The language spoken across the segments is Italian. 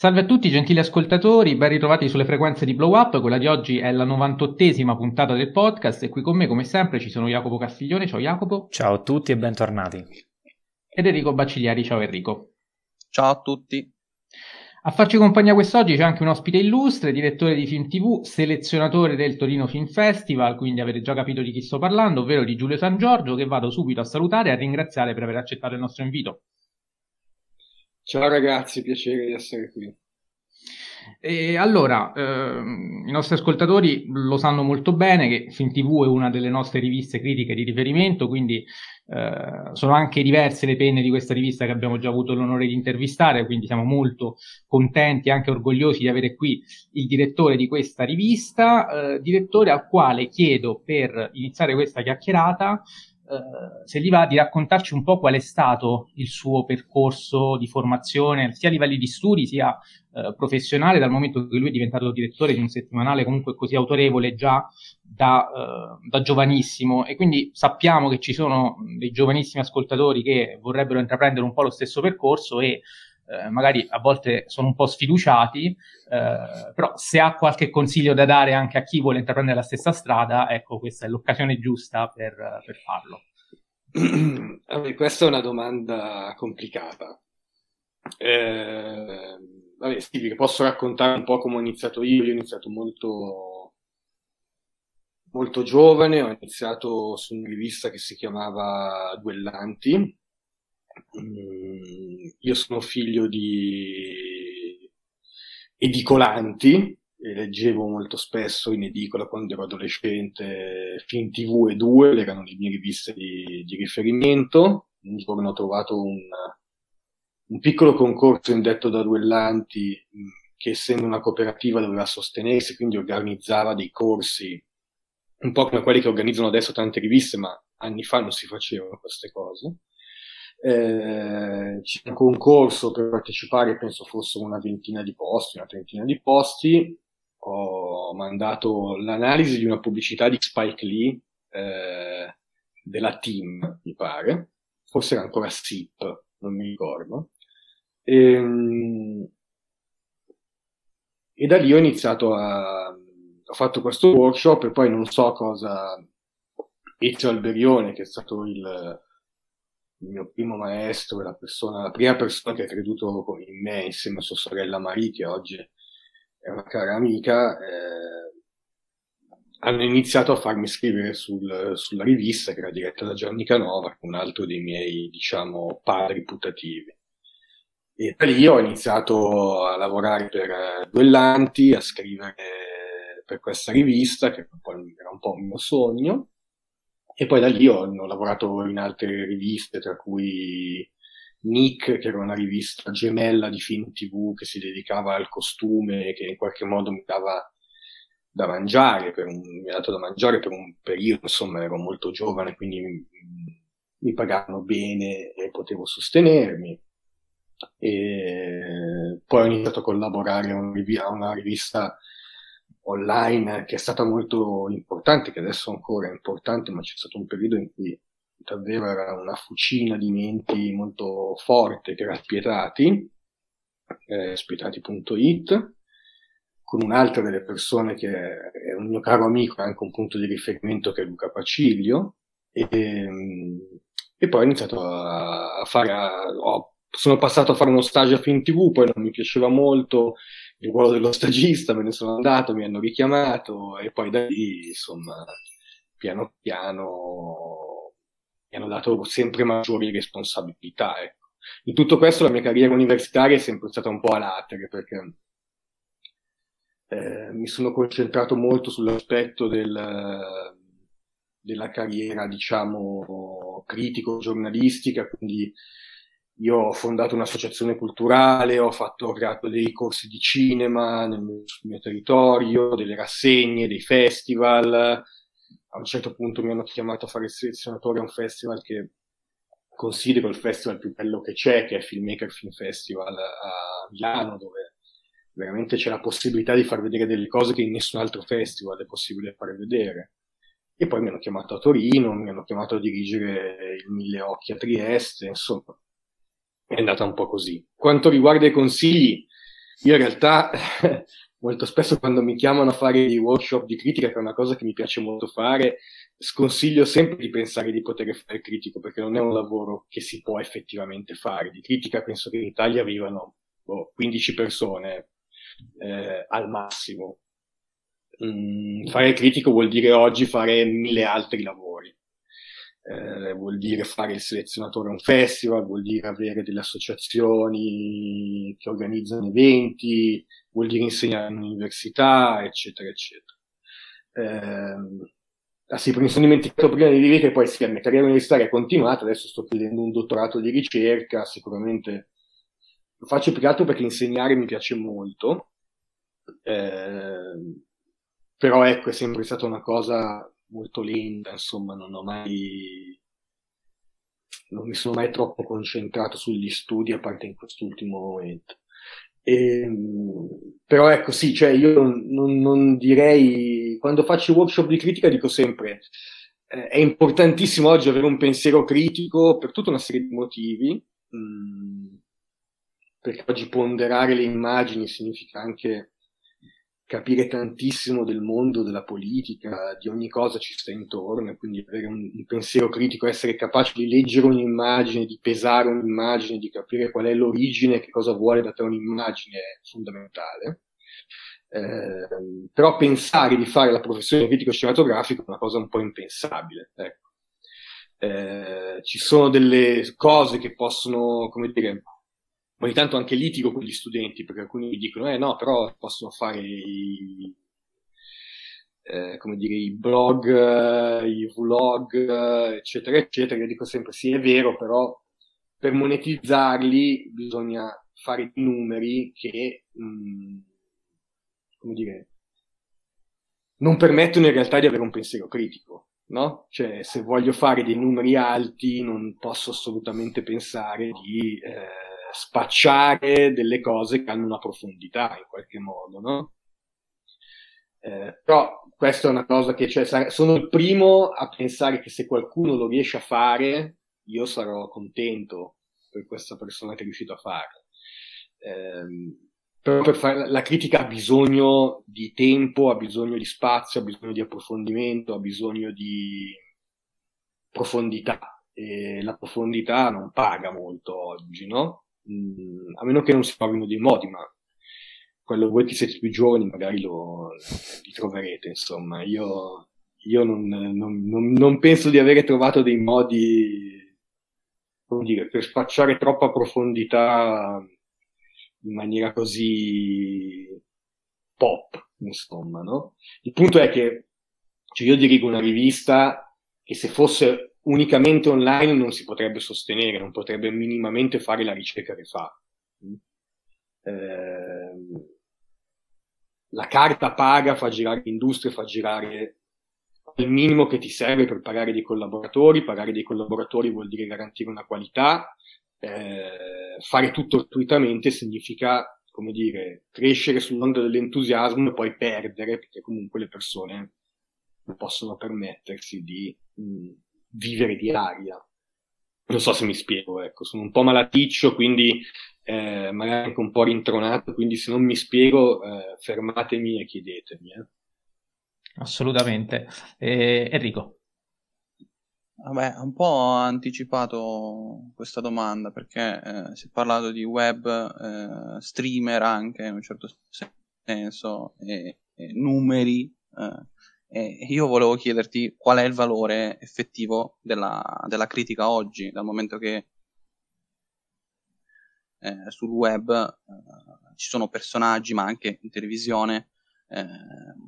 Salve a tutti gentili ascoltatori, ben ritrovati sulle frequenze di Blow Up, quella di oggi è la 98esima puntata del podcast e qui con me come sempre ci sono Jacopo Castiglione, ciao Jacopo. Ciao a tutti e bentornati. Ed Enrico Baccigliari, ciao Enrico. Ciao a tutti. A farci compagnia quest'oggi c'è anche un ospite illustre, direttore di Film TV, selezionatore del Torino Film Festival, quindi avete già capito di chi sto parlando, ovvero di Giulio San Giorgio, che vado subito a salutare e a ringraziare per aver accettato il nostro invito. Ciao ragazzi, piacere di essere qui. E allora, ehm, i nostri ascoltatori lo sanno molto bene che Film TV è una delle nostre riviste critiche di riferimento, quindi eh, sono anche diverse le penne di questa rivista che abbiamo già avuto l'onore di intervistare, quindi siamo molto contenti e anche orgogliosi di avere qui il direttore di questa rivista, eh, direttore al quale chiedo per iniziare questa chiacchierata eh, se gli va di raccontarci un po' qual è stato il suo percorso di formazione, sia a livelli di studi sia uh, professionale, dal momento che lui è diventato direttore di un settimanale comunque così autorevole già da, uh, da giovanissimo. E quindi sappiamo che ci sono dei giovanissimi ascoltatori che vorrebbero intraprendere un po' lo stesso percorso e eh, magari a volte sono un po' sfiduciati, eh, però se ha qualche consiglio da dare anche a chi vuole intraprendere la stessa strada, ecco, questa è l'occasione giusta per, per farlo. Allora, questa è una domanda complicata. Eh, vabbè, sì, posso raccontare un po' come ho iniziato io. Io ho iniziato molto, molto giovane, ho iniziato su una rivista che si chiamava Duellanti, Mm, io sono figlio di edicolanti leggevo molto spesso in edicola quando ero adolescente Film TV e Due, erano le mie riviste di, di riferimento. Un giorno ho trovato un, un piccolo concorso indetto da duellanti che essendo una cooperativa doveva sostenersi, quindi organizzava dei corsi un po' come quelli che organizzano adesso tante riviste, ma anni fa non si facevano queste cose eh, c'è un concorso per partecipare, penso fossero una ventina di posti, una trentina di posti. Ho mandato l'analisi di una pubblicità di Spike Lee eh, della Team, mi pare, forse era ancora SIP, non mi ricordo. E, ehm, e da lì ho iniziato a. Ho fatto questo workshop e poi non so cosa. Ezio Alberione, che è stato il il mio primo maestro, la, persona, la prima persona che ha creduto in me insieme a sua sorella Marie, che oggi è una cara amica, eh, hanno iniziato a farmi scrivere sul, sulla rivista che era diretta da Gianni Canova, un altro dei miei, diciamo, padri putativi. E da lì ho iniziato a lavorare per eh, Duellanti, a scrivere per questa rivista, che era un po' un mio sogno. E poi da lì ho, ho lavorato in altre riviste, tra cui Nick, che era una rivista gemella di film TV che si dedicava al costume che in qualche modo mi dava da mangiare, un, mi ha dato da mangiare per un periodo, insomma ero molto giovane, quindi mi, mi pagavano bene e potevo sostenermi. E poi ho iniziato a collaborare a una rivista online che è stata molto importante, che adesso ancora è importante, ma c'è stato un periodo in cui davvero era una fucina di menti molto forte che era Spietati, eh, spietati.it, con un'altra delle persone che è un mio caro amico, è anche un punto di riferimento che è Luca Paciglio, e, e poi ho iniziato a, fare, a, ho, sono passato a fare uno stage a Film TV, poi non mi piaceva molto, il ruolo dello stagista, me ne sono andato, mi hanno richiamato e poi da lì, insomma, piano piano mi hanno dato sempre maggiori responsabilità. Ecco. In tutto questo la mia carriera universitaria è sempre stata un po' a latere perché eh, mi sono concentrato molto sull'aspetto del, della carriera, diciamo, critico-giornalistica, quindi io ho fondato un'associazione culturale, ho, fatto, ho creato dei corsi di cinema nel mio, mio territorio, delle rassegne, dei festival. A un certo punto mi hanno chiamato a fare il selezionatore a un festival che considero il festival più bello che c'è, che è Filmmaker Film Festival a Milano, dove veramente c'è la possibilità di far vedere delle cose che in nessun altro festival è possibile fare vedere. E poi mi hanno chiamato a Torino, mi hanno chiamato a dirigere il Mille Occhi a Trieste, insomma è andata un po' così. Quanto riguarda i consigli, io in realtà molto spesso quando mi chiamano a fare i workshop di critica, che è una cosa che mi piace molto fare, sconsiglio sempre di pensare di poter fare il critico, perché non è un lavoro che si può effettivamente fare. Di critica penso che in Italia vivano boh, 15 persone eh, al massimo. Mm, fare critico vuol dire oggi fare mille altri lavori. Eh, vuol dire fare il selezionatore a un festival, vuol dire avere delle associazioni che organizzano eventi, vuol dire insegnare in università, eccetera, eccetera. Eh, ah sì, mi sono dimenticato prima di dire che poi sì, la mia carriera universitaria è continuata, adesso sto chiedendo un dottorato di ricerca, sicuramente lo faccio più che altro perché insegnare mi piace molto, eh, però ecco, è sempre stata una cosa molto lenta, insomma, non ho mai non mi sono mai troppo concentrato sugli studi, a parte in quest'ultimo momento. E, ehm, però ecco, sì, cioè io non, non, direi, quando faccio workshop di critica dico sempre, eh, è importantissimo oggi avere un pensiero critico per tutta una serie di motivi, mh, mm, perché oggi ponderare le immagini significa anche capire tantissimo del mondo, della politica, di ogni cosa ci sta intorno, quindi avere un, un, pensiero critico, essere capaci di leggere un'immagine, di pesare un'immagine, di capire qual è l'origine, che cosa vuole da te un'immagine è fondamentale. Eh, però pensare di fare la professione critico cinematografico è una cosa un po' impensabile. Ecco. Eh, ci sono delle cose che possono, come dire, ogni tanto anche litigo con gli studenti perché alcuni mi dicono eh no però possono fare i, eh, come dire, i blog, i vlog, eccetera, eccetera. Io dico sempre sì, è vero, però per monetizzarli bisogna fare numeri che, mh, mm, come dire, non permettono in realtà di avere un pensiero critico, no? Cioè, se voglio fare dei numeri alti, non posso assolutamente pensare di... Eh, spacciare delle cose che hanno una profondità in qualche modo, no? Eh, però questa è una cosa che cioè, sono il primo a pensare che se qualcuno lo riesce a fare, io sarò contento per questa persona che è riuscito a farlo. Eh, però per fare la critica ha bisogno di tempo, ha bisogno di spazio, ha bisogno di approfondimento, ha bisogno di profondità. E la profondità non paga molto oggi, no? Mh, a meno che non si trovino dei modi, ma quello voi che siete più giovani magari lo, li troverete, insomma. Io, io non, non, non, non, penso di avere trovato dei modi, come dire, per spacciare troppa profondità in maniera così pop, insomma, no? Il punto è che cioè io dirigo una rivista che se fosse unicamente online non si potrebbe sostenere, non potrebbe minimamente fare la ricerca che fa. Eh, la carta paga, fa girare l'industria, fa girare il minimo che ti serve per pagare dei collaboratori, pagare dei collaboratori vuol dire garantire una qualità, eh, fare tutto gratuitamente significa, come dire, crescere sull'onda dell'entusiasmo e poi perdere, perché comunque le persone non possono permettersi di mh, vivere di aria. Non so se mi spiego, ecco, sono un po' malaticcio, quindi eh, magari anche un po' rintronato, quindi se non mi spiego eh, fermatemi e chiedetemi. Eh. Assolutamente. Eh, Enrico. Vabbè, un po' anticipato questa domanda perché eh, si è parlato di web, eh, streamer anche in un certo senso, e, e numeri. E io volevo chiederti qual è il valore effettivo della, della critica oggi, dal momento che eh, sul web eh, ci sono personaggi, ma anche in televisione, eh,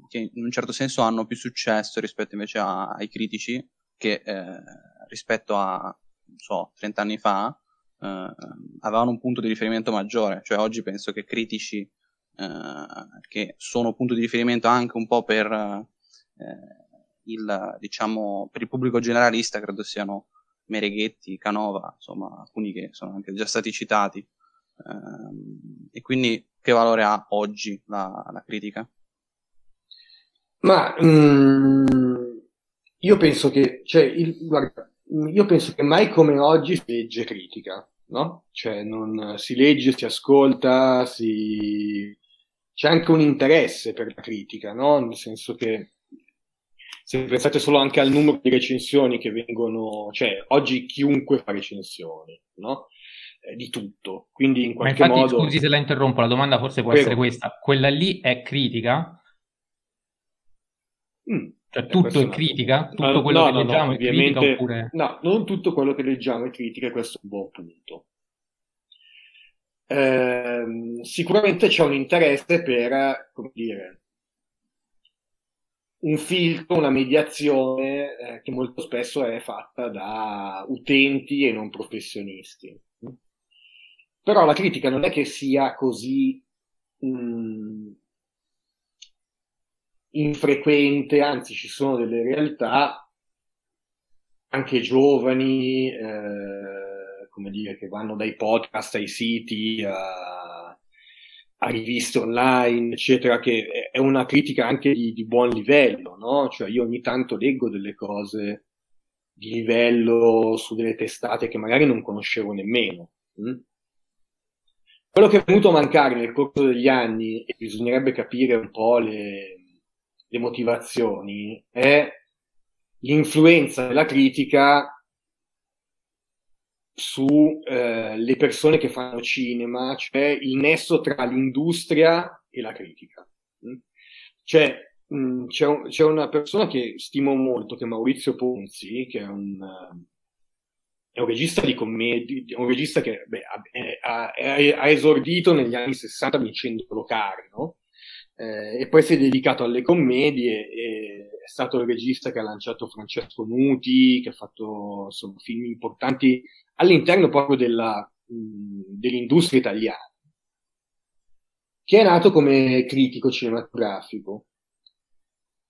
che in un certo senso hanno più successo rispetto invece a, ai critici, che eh, rispetto a, non so, 30 anni fa, eh, avevano un punto di riferimento maggiore. Cioè oggi penso che critici eh, che sono punto di riferimento anche un po' per il, diciamo, per il pubblico generalista credo siano Mereghetti, Canova, insomma, alcuni che sono anche già stati citati. Eh, e quindi che valore ha oggi la, la critica? Ma mm, io penso che, cioè, il, guarda, io penso che mai come oggi si legge critica. no? Cioè non, si legge, si ascolta, si... c'è anche un interesse per la critica, no? Nel senso che se pensate solo anche al numero di recensioni che vengono, cioè oggi chiunque fa recensioni, no? Eh, di tutto, quindi in qualche Ma infatti, modo... Scusi se la interrompo, la domanda forse può Prego. essere questa, quella lì è critica? Mm. Cioè Eh, tutto è no. critica? Tutto No, quello no, che no, no, leggiamo è critica ovviamente- oppure... No, non tutto quello che leggiamo è critica, questo è un buon punto. Ehm, sicuramente c'è un interesse per, come dire, un filtro, una mediazione eh, che molto spesso è fatta da utenti e non professionisti. Però la critica non è che sia così mm, infrequente, anzi ci sono delle realtà anche giovani, eh, come dire, che vanno dai podcast ai siti, a, a riviste online, eccetera, che è- una critica anche di, di buon livello, no? Cioè io ogni tanto leggo delle cose di livello su delle testate che magari non conoscevo nemmeno. mm? Quello che è venuto a mancare nel corso degli anni, e bisognerebbe capire un po' le, le motivazioni, è l'influenza della critica sulle persone che fanno cinema, cioè il nesso tra l'industria e la critica. Mm? Cioè, mh, c'è, un- c'è una persona che stimo molto, che è Maurizio Ponzi, che è un, eh, è un regista di commedie, un regista che ha, ha esordito negli anni 60 vincendo Locarno, eh, e poi si è dedicato alle commedie, e è stato il regista che ha lanciato Francesco Nuti, che ha fatto insomma, film importanti all'interno proprio della, dell'industria italiana, che è nato come critico cinematografico.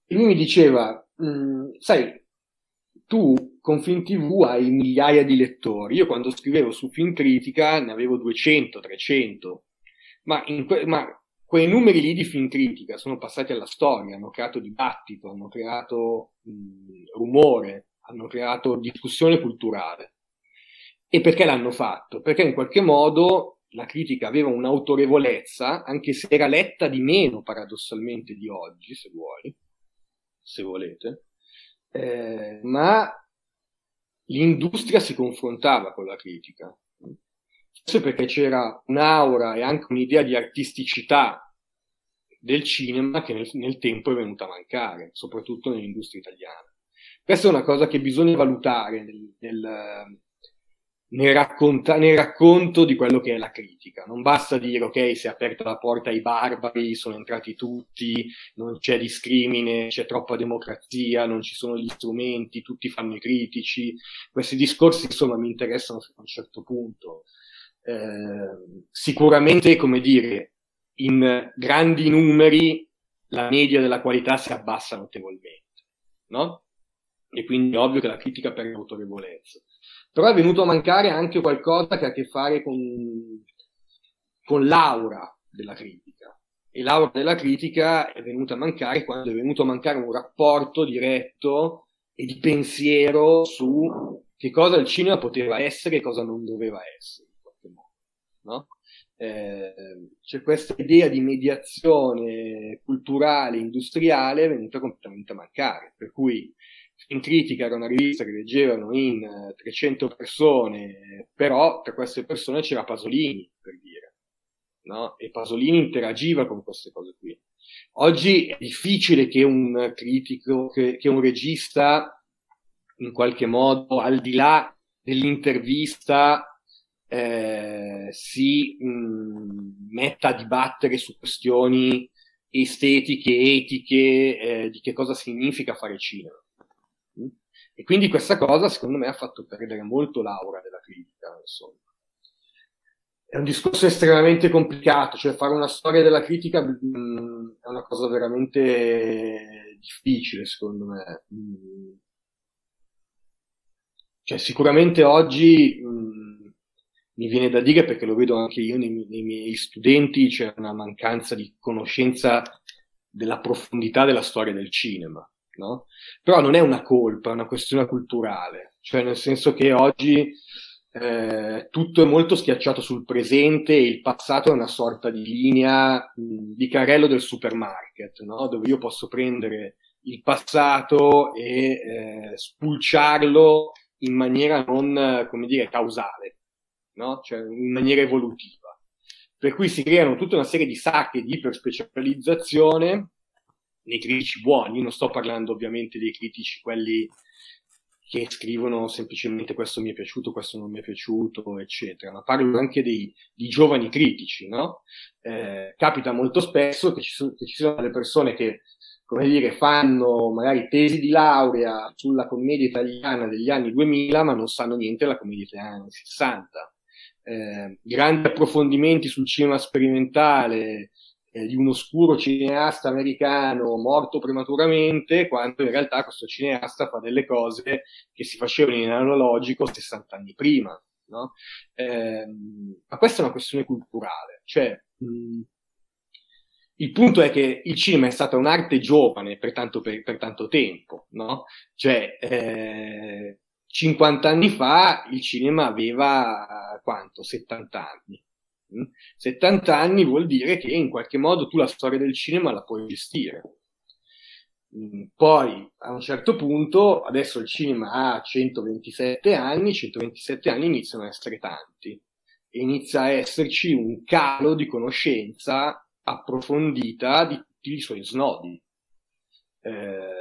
E lui mi diceva, sai, tu con Film TV hai migliaia di lettori, io quando scrivevo su Film Critica ne avevo 200, 300, ma, que- ma quei numeri lì di Film Critica sono passati alla storia, hanno creato dibattito, hanno creato mh, rumore, hanno creato discussione culturale. E perché l'hanno fatto? Perché in qualche modo la critica aveva un'autorevolezza, anche se era letta di meno paradossalmente di oggi, se vuoi, se volete, eh, ma l'industria si confrontava con la critica. Forse perché c'era un'aura e anche un'idea di artisticità del cinema che nel, nel tempo è venuta a mancare, soprattutto nell'industria italiana. Questa è una cosa che bisogna valutare nel, nel, nel, racconta- nel racconto di quello che è la critica. Non basta dire ok, si è aperta la porta ai barbari, sono entrati tutti, non c'è discrimine, c'è troppa democrazia, non ci sono gli strumenti, tutti fanno i critici. Questi discorsi, insomma, mi interessano fino a un certo punto. Eh, sicuramente, come dire, in grandi numeri la media della qualità si abbassa notevolmente, no? E quindi è ovvio che la critica perde autorevolezza. Però è venuto a mancare anche qualcosa che ha a che fare con, con l'aura della critica. E l'aura della critica è venuta a mancare quando è venuto a mancare un rapporto diretto e di pensiero su che cosa il cinema poteva essere e cosa non doveva essere, in qualche modo. No? Eh, c'è questa idea di mediazione culturale, industriale, è venuta completamente a mancare. Per cui in critica era una rivista che leggevano in uh, 300 persone, però tra queste persone c'era Pasolini, per dire, no? E Pasolini interagiva con queste cose qui. Oggi è difficile che un critico, che, che un regista, in qualche modo, al di là dell'intervista, eh, si mh, metta a dibattere su questioni estetiche, etiche, eh, di che cosa significa fare cinema. E quindi questa cosa, secondo me, ha fatto perdere molto l'aura della critica, insomma. È un discorso estremamente complicato, cioè fare una storia della critica mh, è una cosa veramente difficile, secondo me. Mh. Cioè, sicuramente oggi mh, mi viene da dire, perché lo vedo anche io nei, nei miei studenti, c'è una mancanza di conoscenza della profondità della storia del cinema. No? Però non è una colpa, è una questione culturale, cioè nel senso che oggi eh, tutto è molto schiacciato sul presente e il passato è una sorta di linea di carrello del supermarket, no? dove io posso prendere il passato e eh, spulciarlo in maniera non, come dire, causale, no? cioè in maniera evolutiva. Per cui si creano tutta una serie di sacche di iperspecializzazione nei critici buoni, non sto parlando ovviamente dei critici quelli che scrivono semplicemente questo mi è piaciuto, questo non mi è piaciuto, eccetera, ma parlo anche dei, di giovani critici, no? Eh, capita molto spesso che ci, sono, che ci sono delle persone che, come dire, fanno magari tesi di laurea sulla commedia italiana degli anni 2000, ma non sanno niente della commedia italiana anni 60. Eh, grandi approfondimenti sul cinema sperimentale, eh, di un oscuro cineasta americano morto prematuramente, quando in realtà questo cineasta fa delle cose che si facevano in analogico 60 anni prima. No? Eh, ma questa è una questione culturale, cioè mh, il punto è che il cinema è stata un'arte giovane per tanto, per, per tanto tempo, no? Cioè, eh, 50 anni fa il cinema aveva quanto? 70 anni. 70 anni vuol dire che in qualche modo tu la storia del cinema la puoi gestire. Mm, poi a un certo punto, adesso il cinema ha 127 anni, 127 anni iniziano a essere tanti e inizia a esserci un calo di conoscenza approfondita di tutti i suoi snodi. Eh,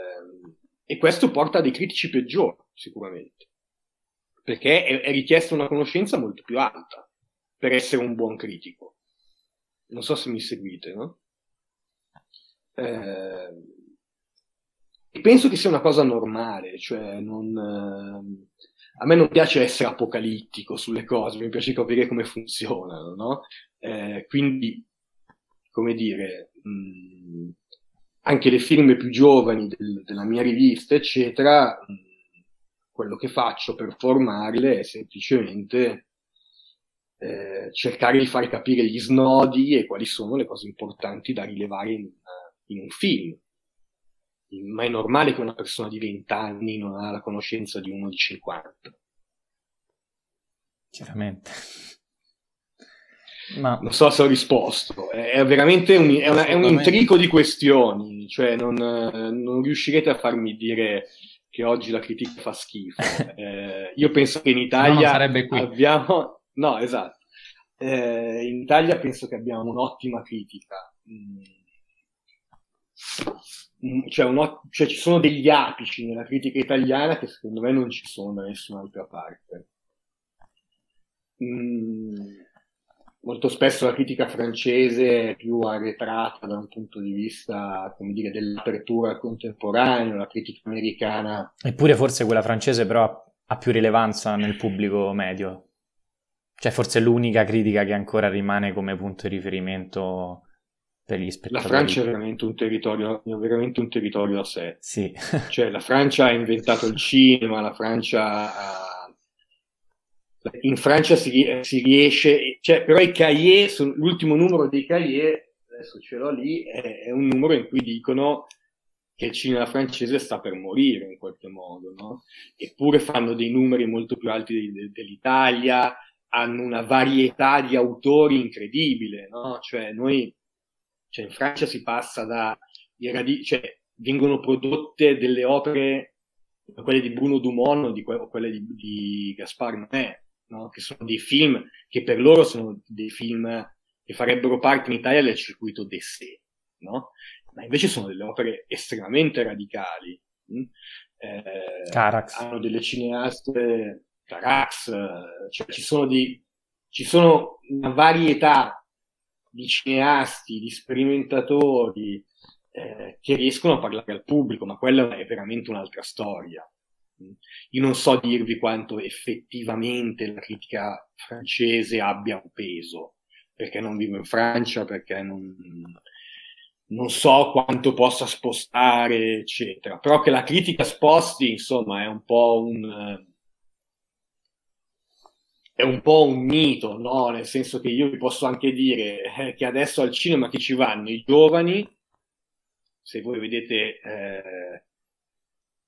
e questo porta a dei critici peggiori, sicuramente, perché è richiesta una conoscenza molto più alta per essere un buon critico. Non so se mi seguite, no? Eh, penso che sia una cosa normale, cioè non, eh, a me non piace essere apocalittico sulle cose, mi piace capire come funzionano, no? Eh, quindi, come dire, mh, anche le firme più giovani del, della mia rivista, eccetera, mh, quello che faccio per formarle è semplicemente eh, cercare di far capire gli snodi e quali sono le cose importanti da rilevare in, in un film. Ma è normale che una persona di 20 anni non ha la conoscenza di uno di 50. Chiaramente. Ma... Non so se ho risposto, è, veramente un, è una, è un intrico di questioni, cioè non, non, riuscirete a farmi dire che oggi la critica fa schifo. Eh, io penso che in Italia no, abbiamo, No, esatto. Eh, in Italia penso che abbiamo un'ottima critica. Mm. mm cioè, un, cioè, ci sono degli apici nella critica italiana che secondo me non ci sono da nessun'altra parte. Mm, molto spesso la critica francese è più arretrata da un punto di vista, come dire, dell'apertura al contemporaneo, la critica americana. Eppure forse quella francese però ha più rilevanza nel pubblico medio. Cioè, forse è l'unica critica che ancora rimane come punto di riferimento per gli spettatori. La Francia è veramente un territorio, è veramente un territorio a sé. Sì. cioè, la Francia ha inventato il cinema, la Francia ha... In Francia si, si riesce, cioè, però i cahiers, l'ultimo numero dei cahiers, adesso ce l'ho lì, è, è un numero in cui dicono che il cinema francese sta per morire in qualche modo, no? Eppure fanno dei numeri molto più alti dell'Italia, hanno una varietà di autori incredibile, no? Cioè, noi, cioè in Francia si passa da, cioè, vengono prodotte delle opere, quelle di Bruno Dumont o, di, o quelle di, di Gaspar Noé, no? Che sono dei film che per loro sono dei film che farebbero parte in Italia del circuito d'essè, no? Ma invece sono delle opere estremamente radicali. Hm? Eh, Carax. Hanno delle cineaste Carax, cioè ci sono, di, ci sono una varietà di cineasti, di sperimentatori eh, che riescono a parlare al pubblico, ma quella è veramente un'altra storia. Io non so dirvi quanto effettivamente la critica francese abbia un peso, perché non vivo in Francia, perché non, non so quanto possa spostare, eccetera. Però che la critica sposti, insomma, è un po' un è un po' un mito, no? Nel senso che io vi posso anche dire eh, che adesso al cinema che ci vanno i giovani, se voi vedete, eh,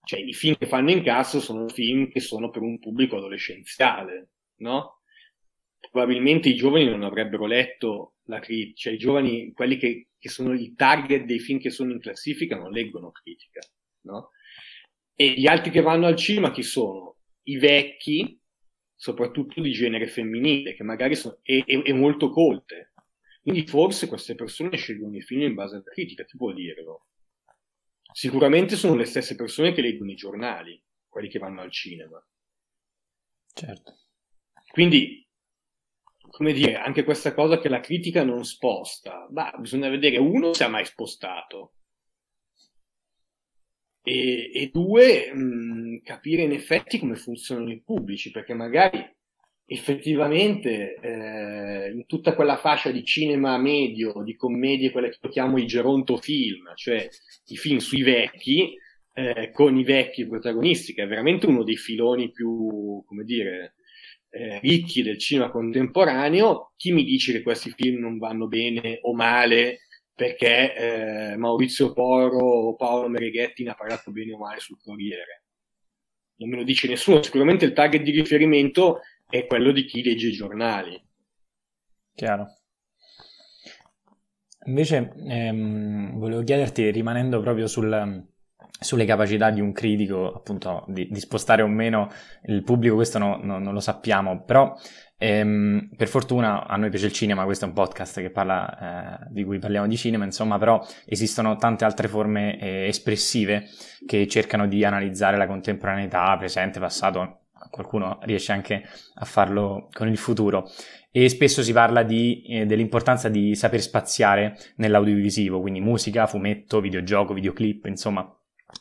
cioè i film che fanno incasso sono film che sono per un pubblico adolescenziale, no? Probabilmente i giovani non avrebbero letto la critica, cioè i giovani, quelli che, che sono il target dei film che sono in classifica, non leggono critica, no? E gli altri che vanno al cinema chi sono? I vecchi, soprattutto di genere femminile, che magari sono e, e, e molto colte. Quindi forse queste persone scelgono i film in base alla critica, chi può dirlo? Sicuramente sono le stesse persone che leggono i giornali, quelli che vanno al cinema. Certo. Quindi, come dire, anche questa cosa che la critica non sposta, bah, bisogna vedere uno se ha mai spostato e, e due, mh, capire in effetti come funzionano i pubblici, perché magari effettivamente eh, in tutta quella fascia di cinema medio, di commedie, quelle che chiamo i gerontofilm, cioè i film sui vecchi, eh, con i vecchi protagonisti, che è veramente uno dei filoni più, come dire, eh, ricchi del cinema contemporaneo, chi mi dice che questi film non vanno bene o male perché eh, Maurizio Porro o Paolo Mereghetti ne ha parlato bene o male sul Corriere. Non me lo dice nessuno, sicuramente il target di riferimento è quello di chi legge i giornali. Chiaro. Invece ehm, volevo chiederti, rimanendo proprio sul, sulle capacità di un critico, appunto, di, di, spostare o meno il pubblico, questo no, no, non lo sappiamo, però Ehm, per fortuna a noi piace il cinema, questo è un podcast che parla, eh, di cui parliamo di cinema, insomma, però esistono tante altre forme eh, espressive che cercano di analizzare la contemporaneità, presente, passato, qualcuno riesce anche a farlo con il futuro. E spesso si parla di, eh, dell'importanza di saper spaziare nell'audiovisivo, quindi musica, fumetto, videogioco, videoclip, insomma.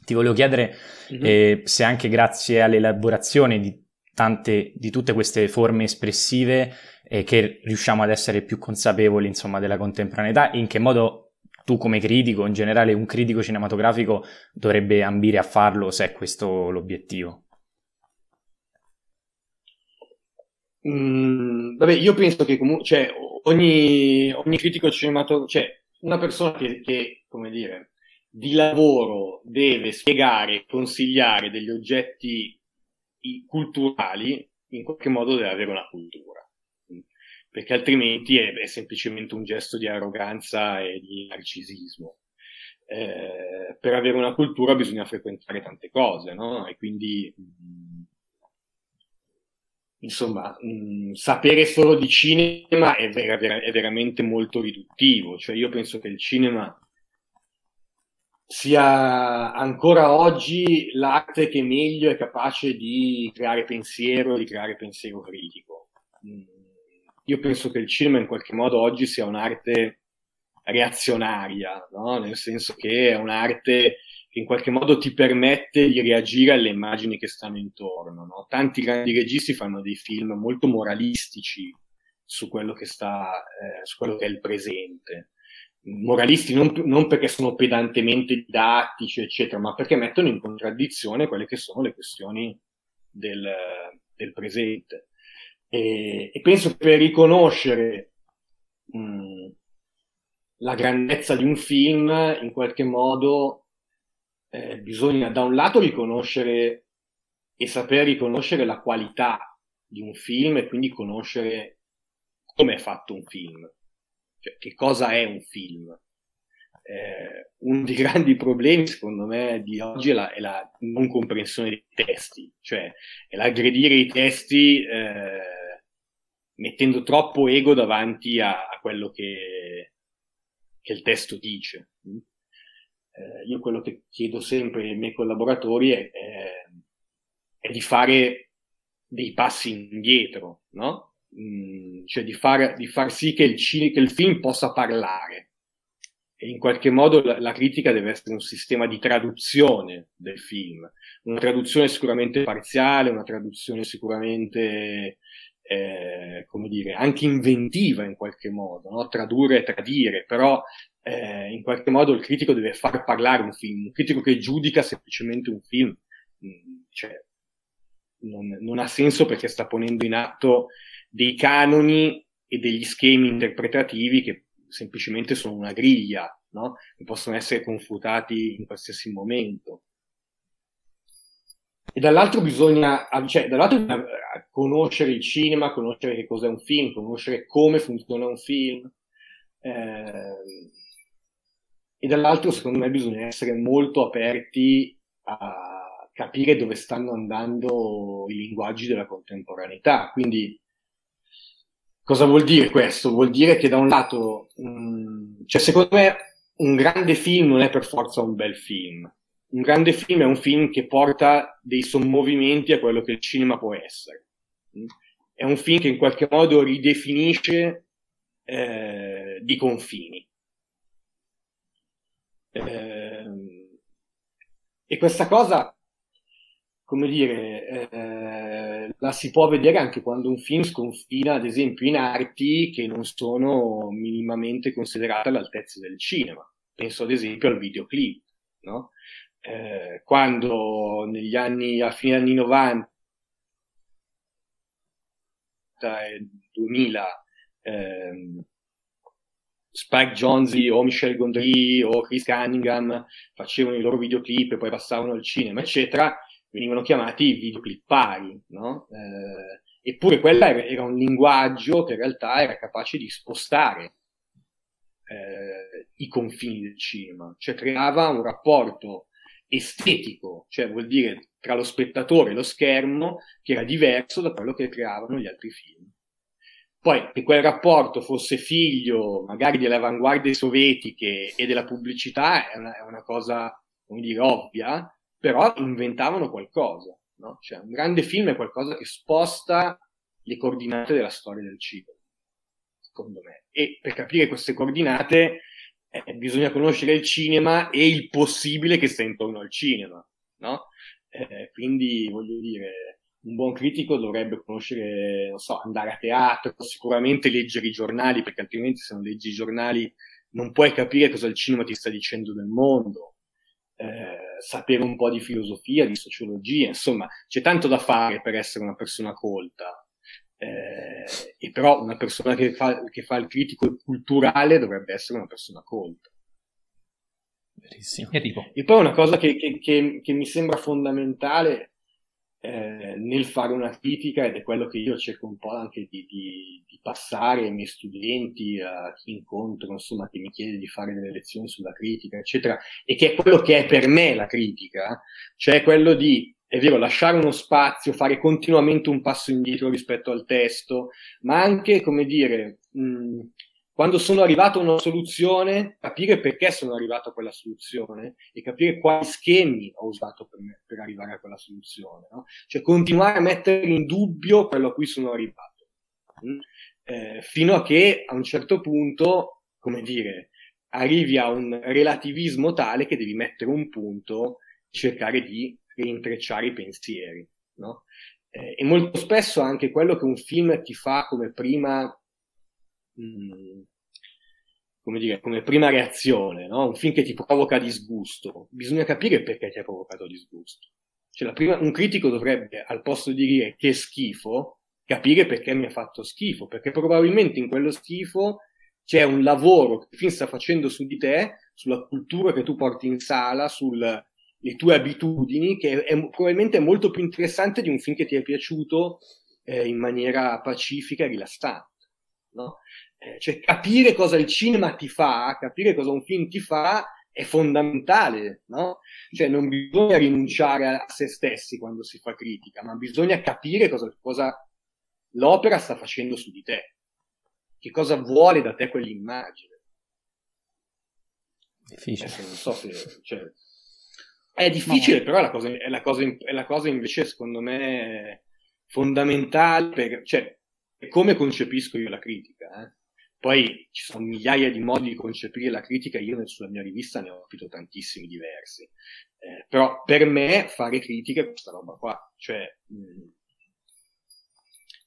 Ti volevo chiedere mm-hmm. se anche grazie all'elaborazione di tante, di tutte queste forme espressive e che riusciamo ad essere più consapevoli, insomma, della contemporaneità in che modo tu come critico, in generale un critico cinematografico dovrebbe ambire a farlo se è questo l'obiettivo? Mm, vabbè, io penso che comunque, cioè, ogni, ogni critico cinematografico, cioè, una persona che, che, come dire, di lavoro deve spiegare, consigliare degli oggetti culturali, in qualche modo deve avere una cultura. Perché altrimenti è, è semplicemente un gesto di arroganza e di narcisismo. Eh, per avere una cultura bisogna frequentare tante cose, no? E quindi, mh, insomma, mh, sapere solo di cinema è, ver- è, veramente molto riduttivo. Cioè, io penso che il cinema sia ancora oggi l'arte che meglio è capace di creare pensiero, di creare pensiero critico. Mm. Io penso che il cinema in qualche modo oggi sia un'arte reazionaria, no? nel senso che è un'arte che in qualche modo ti permette di reagire alle immagini che stanno intorno. No? Tanti grandi registi fanno dei film molto moralistici su quello che, sta, eh, su quello che è il presente moralisti non, non, perché sono pedantemente didattici, eccetera, ma perché mettono in contraddizione quelle che sono le questioni del, del presente. E, e, penso che per riconoscere mh, la grandezza di un film, in qualche modo, eh, bisogna da un lato riconoscere e saper riconoscere la qualità di un film e quindi conoscere come è fatto un film cioè, che cosa è un film? Eh, uno dei grandi problemi, secondo me, di oggi è la, è la non comprensione dei testi, cioè è l'aggredire i testi eh, mettendo troppo ego davanti a, a quello che, che, il testo dice. Eh, io quello che chiedo sempre ai miei collaboratori è, è di fare dei passi indietro, no? Mm, cioè di far, di far sì che il, che il, film possa parlare. E in qualche modo la, la, critica deve essere un sistema di traduzione del film, una traduzione sicuramente parziale, una traduzione sicuramente, eh, come dire, anche inventiva in qualche modo, no? tradurre e tradire, però eh, in qualche modo il critico deve far parlare un film, un critico che giudica semplicemente un film, mm, cioè, non, non ha senso perché sta ponendo in atto dei canoni e degli schemi interpretativi che semplicemente sono una griglia, no? che possono essere confutati in qualsiasi momento. e dall'altro bisogna, cioè, dall'altro bisogna conoscere il cinema, conoscere che cos'è un film, conoscere come funziona un film. Eh, e dall'altro, secondo me, bisogna essere molto aperti a capire dove stanno andando i linguaggi della contemporaneità. Quindi, cosa vuol dire questo? Vuol dire che da un lato, mh, mm, cioè, secondo me, un grande film non è per forza un bel film un grande film è un film che porta dei sommovimenti a quello che il cinema può essere. È un film che in qualche modo ridefinisce eh, di confini. Eh, e questa cosa, come dire, eh, la si può vedere anche quando un film sconfina, ad esempio, in arti che non sono minimamente considerate all'altezza del cinema. Penso ad esempio al videoclip, no? eh, quando negli anni, a fine anni 90 e 2000 ehm, Spike Jonze o Michel Gondry o Chris Cunningham facevano i loro videoclip e poi passavano al cinema, eccetera, venivano chiamati videoclippari, no? Eh, eppure quella era, era, un linguaggio che in realtà era capace di spostare eh, i confini del cinema, cioè creava un rapporto estetico, cioè vuol dire tra lo spettatore e lo schermo, che era diverso da quello che creavano gli altri film. Poi che quel rapporto fosse figlio magari delle avanguardie sovietiche e della pubblicità è una, è una cosa, come dire, ovvia, però inventavano qualcosa. No? Cioè, un grande film è qualcosa che sposta le coordinate della storia del cibo, secondo me. E per capire queste coordinate eh, bisogna conoscere il cinema e il possibile che sta intorno al cinema, no? Eh, quindi voglio dire, un buon critico dovrebbe conoscere, non so, andare a teatro, sicuramente leggere i giornali, perché altrimenti se non leggi i giornali non puoi capire cosa il cinema ti sta dicendo del mondo, eh, sapere un po' di filosofia, di sociologia, insomma, c'è tanto da fare per essere una persona colta. Eh, e però una persona che fa, che fa il critico culturale dovrebbe essere una persona colta. Verissimo. E, tipo. e poi una cosa che, che, che, che mi sembra fondamentale eh, nel fare una critica, ed è quello che io cerco un po' anche di, di, di, passare ai miei studenti, a chi incontro, insomma, che mi chiede di fare delle lezioni sulla critica, eccetera, e che è quello che è per me la critica, cioè quello di è vero, lasciare uno spazio, fare continuamente un passo indietro rispetto al testo, ma anche, come dire, mh, quando sono arrivato a una soluzione, capire perché sono arrivato a quella soluzione e capire quali schemi ho usato per, me, per arrivare a quella soluzione. No? Cioè continuare a mettere in dubbio quello a cui sono arrivato, mh? eh, fino a che a un certo punto, come dire, arrivi a un relativismo tale che devi mettere un punto, cercare di intrecciare i pensieri, no? Eh, e molto spesso anche quello che un film ti fa come prima, mm, come dire, come prima reazione, no? Un film che ti provoca disgusto, bisogna capire perché ti ha provocato disgusto. Cioè, prima, un critico dovrebbe, al posto di dire che schifo, capire perché mi ha fatto schifo, perché probabilmente in quello schifo c'è un lavoro che il film sta facendo su di te, sulla cultura che tu porti in sala, sul, le tue abitudini, che è, probabilmente molto più interessante di un film che ti è piaciuto eh, in maniera pacifica e rilassante. No? Eh, cioè capire cosa il cinema ti fa, capire cosa un film ti fa è fondamentale, no? Cioè non bisogna rinunciare a se stessi quando si fa critica, ma bisogna capire cosa, cosa l'opera sta facendo su di te, che cosa vuole da te quell'immagine. Difficile. Eh, non so se, cioè, è difficile, no. però è la, cosa, è, la cosa, è la cosa invece, secondo me, fondamentale, per, cioè, è come concepisco io la critica. Eh? Poi ci sono migliaia di modi di concepire la critica, io sulla mia rivista ne ho capito tantissimi diversi. Eh, però per me fare critica è questa roba qua. Cioè, mh, mm,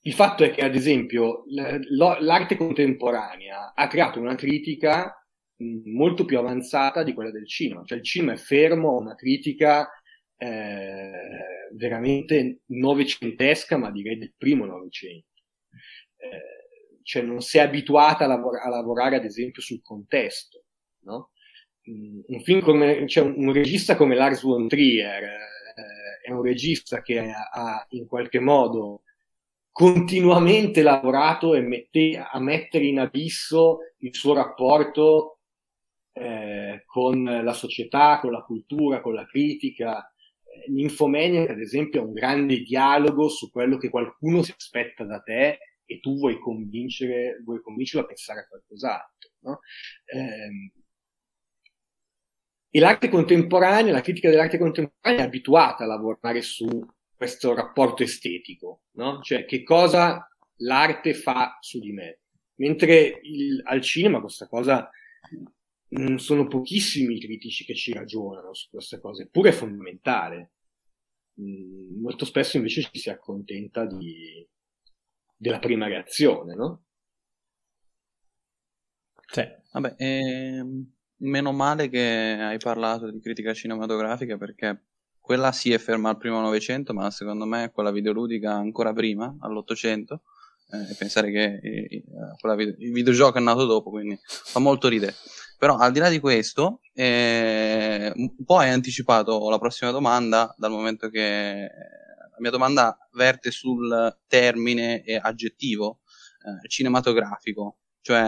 il fatto è che, ad esempio, l'arte contemporanea ha creato una critica molto più avanzata di quella del cinema. Cioè il cinema è fermo a una critica eh, veramente novecentesca, ma direi del primo Novecento. Eh, cioè non si è abituata a, lavor- a, lavorare, ad esempio, sul contesto. No? Un film come, cioè un regista come Lars von Trier eh, è un regista che ha, ha in qualche modo continuamente lavorato e mette, a mettere in abisso il suo rapporto eh, con la società, con la cultura, con la critica. L'infomania, ad esempio, è un grande dialogo su quello che qualcuno si aspetta da te e tu vuoi convincere, vuoi convincerlo a pensare a qualcos'altro. No? Eh, e l'arte contemporanea, la critica dell'arte contemporanea è abituata a lavorare su questo rapporto estetico, no? Cioè che cosa l'arte fa su di me. Mentre il, al cinema questa cosa mm, sono pochissimi i critici che ci ragionano su queste cose, eppure è fondamentale. Mm, molto spesso invece ci si accontenta di, della prima reazione, no? Sì. Vabbè, ehm, meno male che hai parlato di critica cinematografica perché quella si è ferma al primo Novecento, ma secondo me quella videoludica ancora prima, all'Ottocento, eh, pensare che eh, video, il videogioco è nato dopo, quindi fa molto ridere. Però al di là di questo, eh, un po' hai anticipato la prossima domanda, dal momento che la mia domanda verte sul termine e aggettivo eh, cinematografico, cioè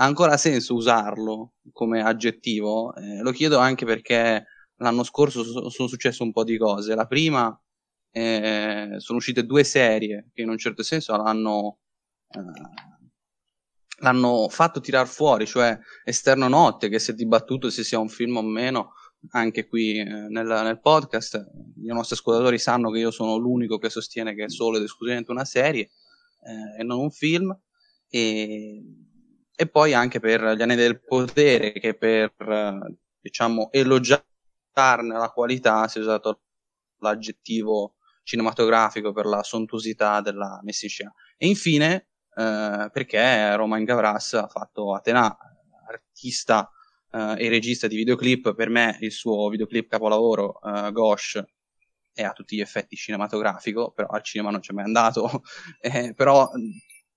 ha ancora senso usarlo come aggettivo? Eh, lo chiedo anche perché l'anno scorso so- sono successe un po' di cose. La prima eh, sono uscite due serie che in un certo senso l'hanno, eh, l'hanno fatto tirar fuori, cioè Esterno Notte, che si è dibattuto se sia un film o meno, anche qui eh, nel, nel, podcast. I nostri ascoltatori sanno che io sono l'unico che sostiene che è solo ed esclusivamente una serie eh, e non un film. E, e, poi anche per Gli Anni del Potere, che per diciamo elogiare la qualità si è usato l'aggettivo cinematografico per la sontuosità della messa in scena. E infine, eh, perché Romain Gavras ha fatto Atena, artista eh, e regista di videoclip, per me il suo videoclip capolavoro, eh, Ghosh, è a tutti gli effetti cinematografico, però al cinema non c'è mai andato, eh, però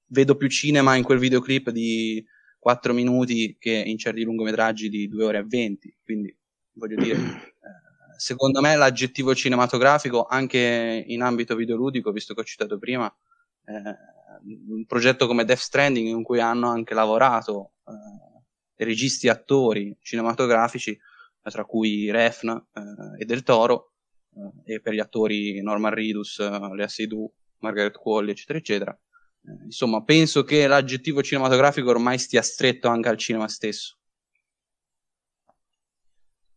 vedo più cinema in quel videoclip di 4 minuti che in certi lungometraggi di 2 ore e 20, quindi voglio dire, eh, secondo me l'aggettivo cinematografico anche in ambito videoludico, visto che ho citato prima, eh, un progetto come Death Stranding in cui hanno anche lavorato eh, registi e attori cinematografici, tra cui Refn eh, e Del Toro, eh, e per gli attori Norman Reedus, Lea Seydoux, Margaret Qualley, eccetera, eccetera. Eh, insomma, penso che l'aggettivo cinematografico ormai stia stretto anche al cinema stesso.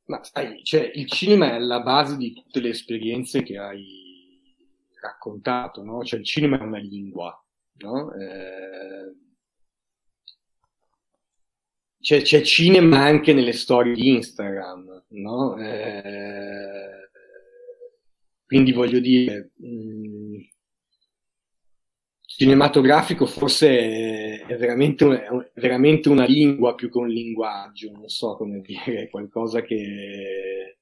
Ma sai, cioè, il cinema è la base di tutte le esperienze che hai raccontato, no? Cioè, il cinema è una lingua, no? Eh... C'è, c'è, cinema anche nelle storie di Instagram, no? Eh... Quindi voglio dire, mh mm, cinematografico forse è veramente, un, è veramente, una lingua più che un linguaggio, non so come dire, qualcosa che,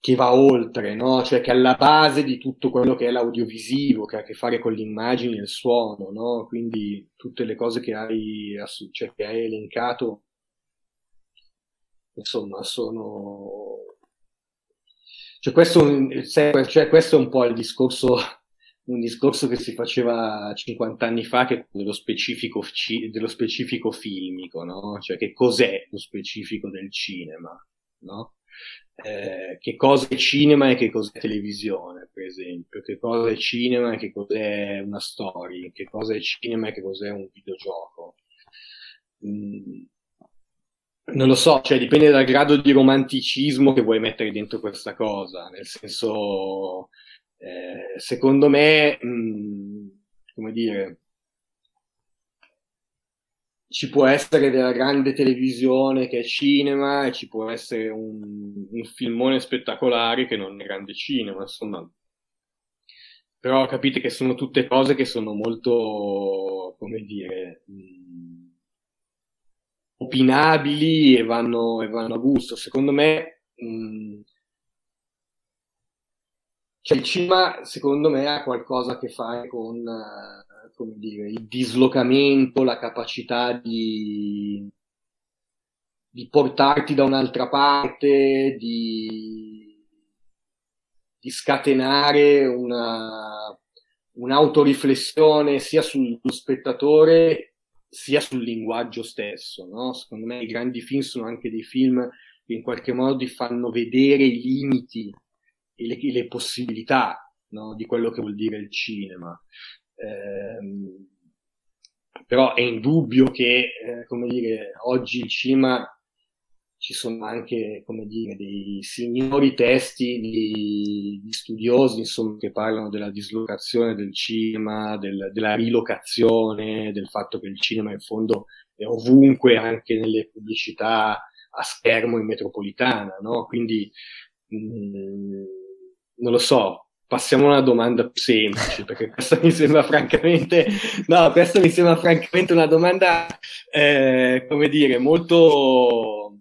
che va oltre, no? Cioè che è alla base di tutto quello che è l'audiovisivo, che ha a che fare con l'immagine e il suono, no? Quindi tutte le cose che hai, cioè, che hai elencato, insomma, sono... Cioè questo, cioè questo è un po' il discorso un discorso che si faceva 50 anni fa che dello specifico, dello specifico filmico, no? Cioè che cos'è lo specifico del cinema, no? Eh, che cosa è cinema e che cos'è televisione, per esempio, che cosa è cinema e che cos'è una storia, che cosa è cinema e che cos'è un videogioco. Mm. Non lo so, cioè dipende dal grado di romanticismo che vuoi mettere dentro questa cosa, nel senso eh, secondo me, mm, come dire, ci può essere della grande televisione che è cinema e ci può essere un, un filmone spettacolare che non è grande cinema, insomma. Però capite che sono tutte cose che sono molto, come dire, mh, mm, opinabili e vanno, e vanno, a gusto. Secondo me, mh, mm, cioè, il cinema, secondo me, ha qualcosa a che fare con, uh, come dire, il dislocamento, la capacità di, di portarti da un'altra parte, di, di scatenare una, un'autoriflessione sia sul spettatore sia sul linguaggio stesso. No? Secondo me i grandi film sono anche dei film che in qualche modo fanno vedere i limiti e le, le possibilità no? di quello che vuol dire il cinema. Eh, però è indubbio che, eh, come dire, oggi il cinema ci sono anche, come dire, dei signori testi di, di studiosi, insomma, che parlano della dislocazione del cinema, del, della rilocazione, del fatto che il cinema in fondo è ovunque, anche nelle pubblicità a schermo in metropolitana, no? Quindi, mh, mm, non lo so, passiamo a una domanda più semplice, perché questa mi sembra francamente, no, questa mi sembra francamente una domanda, eh, come dire, molto...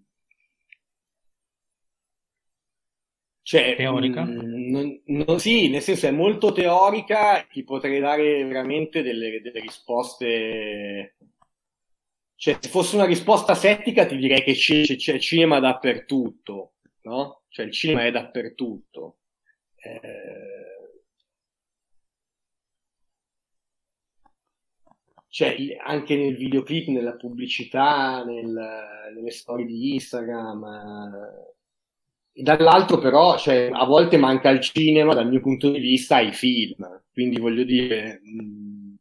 Cioè, teorica? Mh, mm, non, non, sì, nel senso è molto teorica, ti potrei dare veramente delle, delle risposte... Cioè, se fosse una risposta settica ti direi che c'è, c'è cinema dappertutto, no? Cioè, il cinema è dappertutto. Eh, cioè anche nel videoclip, nella pubblicità, nel, nelle storie di Instagram. E dall'altro però, cioè, a volte manca il cinema, dal mio punto di vista, ai film. Quindi voglio dire, mh, mm,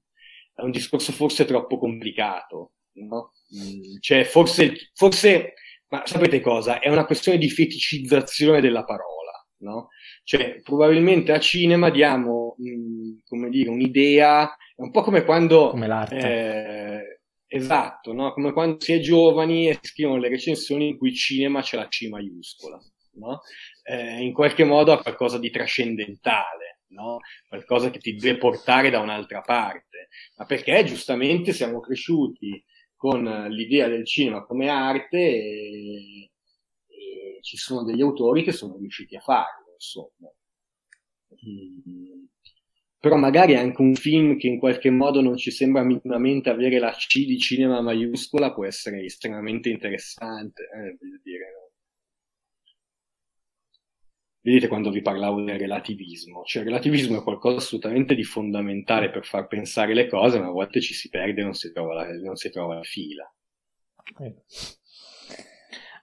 è un discorso forse troppo complicato, no? Mm, cioè, forse, forse, ma sapete cosa? È una questione di feticizzazione della parola, no? Cioè, probabilmente a cinema diamo, mh, mm, come dire, un'idea è un po' come quando... Come l'arte. Eh, esatto, no? come quando si è giovani e si scrivono le recensioni in cui cinema c'è la C maiuscola. No? Eh, in qualche modo ha qualcosa di trascendentale, no? qualcosa che ti deve portare da un'altra parte, ma perché giustamente siamo cresciuti con l'idea del cinema come arte e, e ci sono degli autori che sono riusciti a farlo, insomma. Mm però magari anche un film che in qualche modo non ci sembra minimamente avere la C di cinema maiuscola può essere estremamente interessante, eh, voglio dire. No? Vedete quando vi parlavo del relativismo, cioè il relativismo è qualcosa assolutamente di fondamentale per far pensare le cose, ma a volte ci si perde e non si trova la, non si trova la fila. Eh.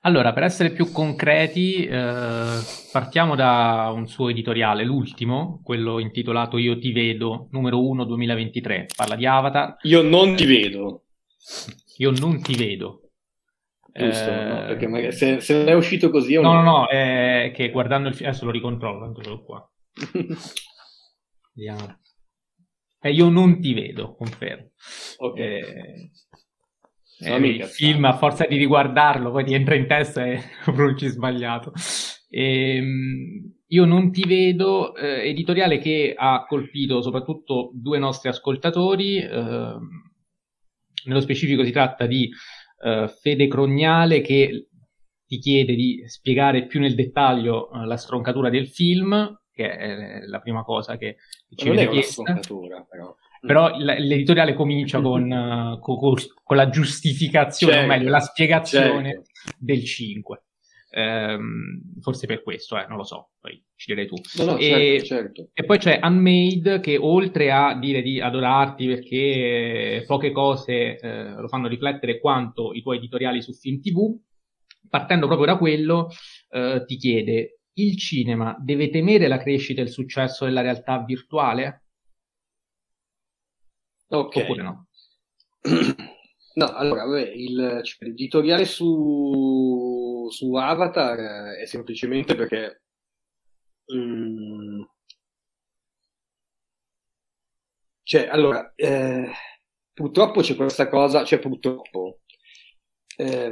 Allora, per essere più concreti, eh, partiamo da un suo editoriale, l'ultimo, quello intitolato Io ti vedo, numero 1 2023. Parla di Avatar. Io non ti vedo. Io non ti vedo. Giusto, eh... no? perché magari se, se, non è uscito così... No, no, no, è che guardando il film... Adesso lo ricontrollo, tanto l'ho qua. Vediamo. Eh, io non ti vedo, confermo. Ok. Eh, eh, il film a forza di riguardarlo poi ti entra in testa e pronunci sbagliato. E, ehm, io non ti vedo, eh, editoriale che ha colpito soprattutto due nostri ascoltatori, eh, nello specifico si tratta di eh, Fede Crognale che ti chiede di spiegare più nel dettaglio uh, la stroncatura del film, che è la prima cosa che, ci viene chiesta. Non è una stroncatura, però però l'editoriale comincia con, uh, con, con la giustificazione, certo, o meglio, la spiegazione certo. del 5. Ehm, forse per questo, eh, non lo so, poi ci direi tu. No, no, e, certo, certo. e, poi c'è Unmade che oltre a dire di adorarti perché poche cose eh, lo fanno riflettere quanto i tuoi editoriali su Film TV, partendo proprio da quello, eh, ti chiede, il cinema deve temere la crescita e il successo della realtà virtuale? Ok. Oppure no? No, allora, vabbè, il, cioè, l'editoriale su, su Avatar è semplicemente perché mm, cioè, allora, eh, purtroppo c'è questa cosa, cioè purtroppo, eh,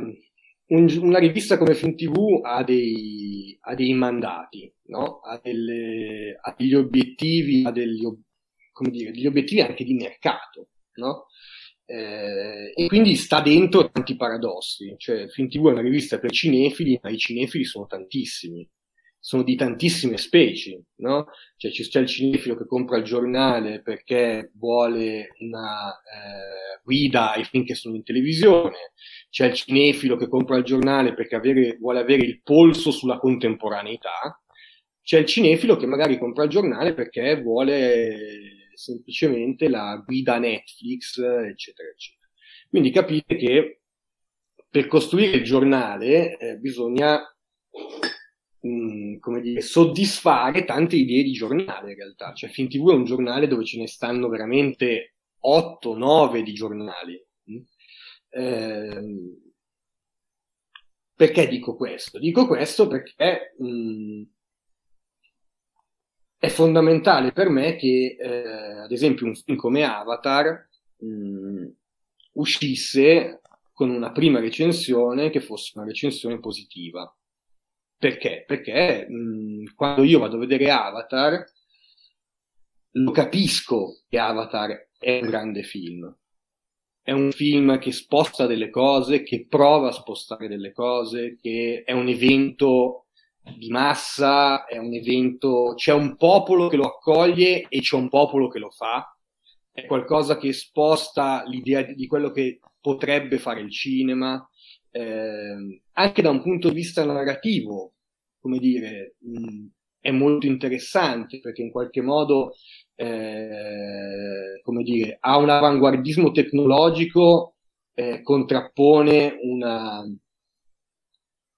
un, una rivista come Film TV ha dei, ha dei mandati, no? ha, delle, ha degli obiettivi, ha degli obiettivi come dire, degli obiettivi anche di mercato, no? Eh, e quindi sta dentro tanti paradossi, cioè Film TV è una rivista per cinefili, ma i cinefili sono tantissimi, sono di tantissime specie, no? Cioè c'è il cinefilo che compra il giornale perché vuole una eh, guida ai film che sono in televisione, c'è il cinefilo che compra il giornale perché avere, vuole avere il polso sulla contemporaneità, c'è il cinefilo che magari compra il giornale perché vuole semplicemente la guida Netflix, eccetera, eccetera. Quindi capite che per costruire il giornale eh, bisogna mh, mm, come dire, soddisfare tante idee di giornale in realtà. Cioè, FinTV è un giornale dove ce ne stanno veramente 8, 9 di giornali. Eh, perché dico questo? Dico questo perché mh, mm, è fondamentale per me che, eh, ad esempio, un film come Avatar mh, mm, uscisse con una prima recensione che fosse una recensione positiva. Perché? Perché mh, quando io vado a vedere Avatar, lo capisco che Avatar è un grande film. È un film che sposta delle cose, che prova a spostare delle cose, che è un evento di massa, è un evento, c'è un popolo che lo accoglie e c'è un popolo che lo fa. È qualcosa che sposta l'idea di quello che potrebbe fare il cinema, eh, anche da un punto di vista narrativo, come dire, mh, è molto interessante perché in qualche modo, eh, come dire, ha un avanguardismo tecnologico, eh, contrappone una,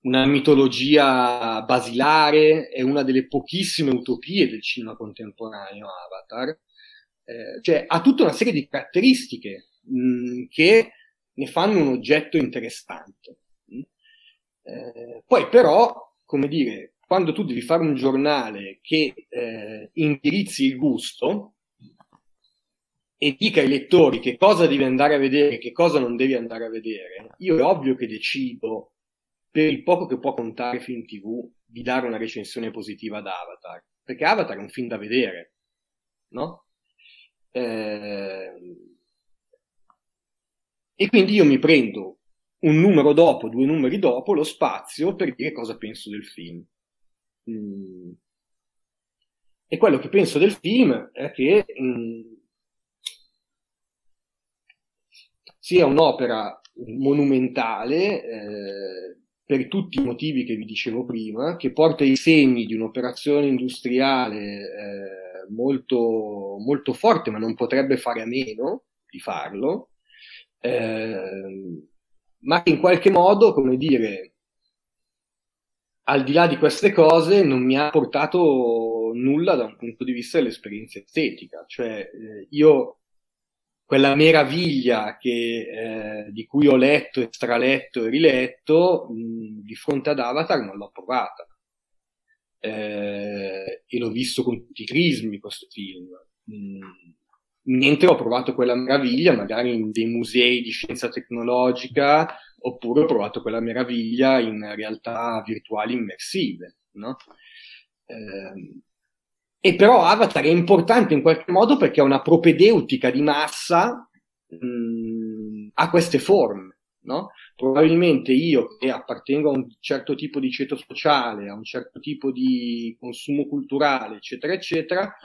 una mitologia basilare, è una delle pochissime utopie del cinema contemporaneo, Avatar, eh, cioè ha tutta una serie di caratteristiche mh, che ne fanno un oggetto interessante. Eh, poi però, come dire, quando tu devi fare un giornale che eh, indirizzi il gusto e dica ai lettori che cosa devi andare a vedere e che cosa non devi andare a vedere, io è ovvio che decido, per il poco che può contare Film TV, di dare una recensione positiva ad Avatar. Perché Avatar è un film da vedere, no? Eh, e quindi io mi prendo un numero dopo, due numeri dopo, lo spazio per dire cosa penso del film. Mm. E quello che penso del film è che mm, sia un'opera monumentale eh, per tutti i motivi che vi dicevo prima, che porta i segni di un'operazione industriale eh, molto, molto forte, ma non potrebbe fare a meno di farlo, eh, ma che in qualche modo, come dire, al di là di queste cose, non mi ha portato nulla da un punto di vista dell'esperienza estetica. Cioè, eh, io quella meraviglia che, eh, di cui ho letto e straletto e riletto, mh, di fronte ad Avatar non l'ho provata. Eh, e l'ho visto con tutti i crismi questo film. Mh, mentre ho provato quella meraviglia magari in dei musei di scienza tecnologica oppure ho provato quella meraviglia in realtà virtuali immersive, no? eh, e però Avatar è importante in qualche modo perché ha una propedeutica di massa mh, a queste forme, no? Probabilmente io che appartengo a un certo tipo di ceto sociale, a un certo tipo di consumo culturale, eccetera, eccetera,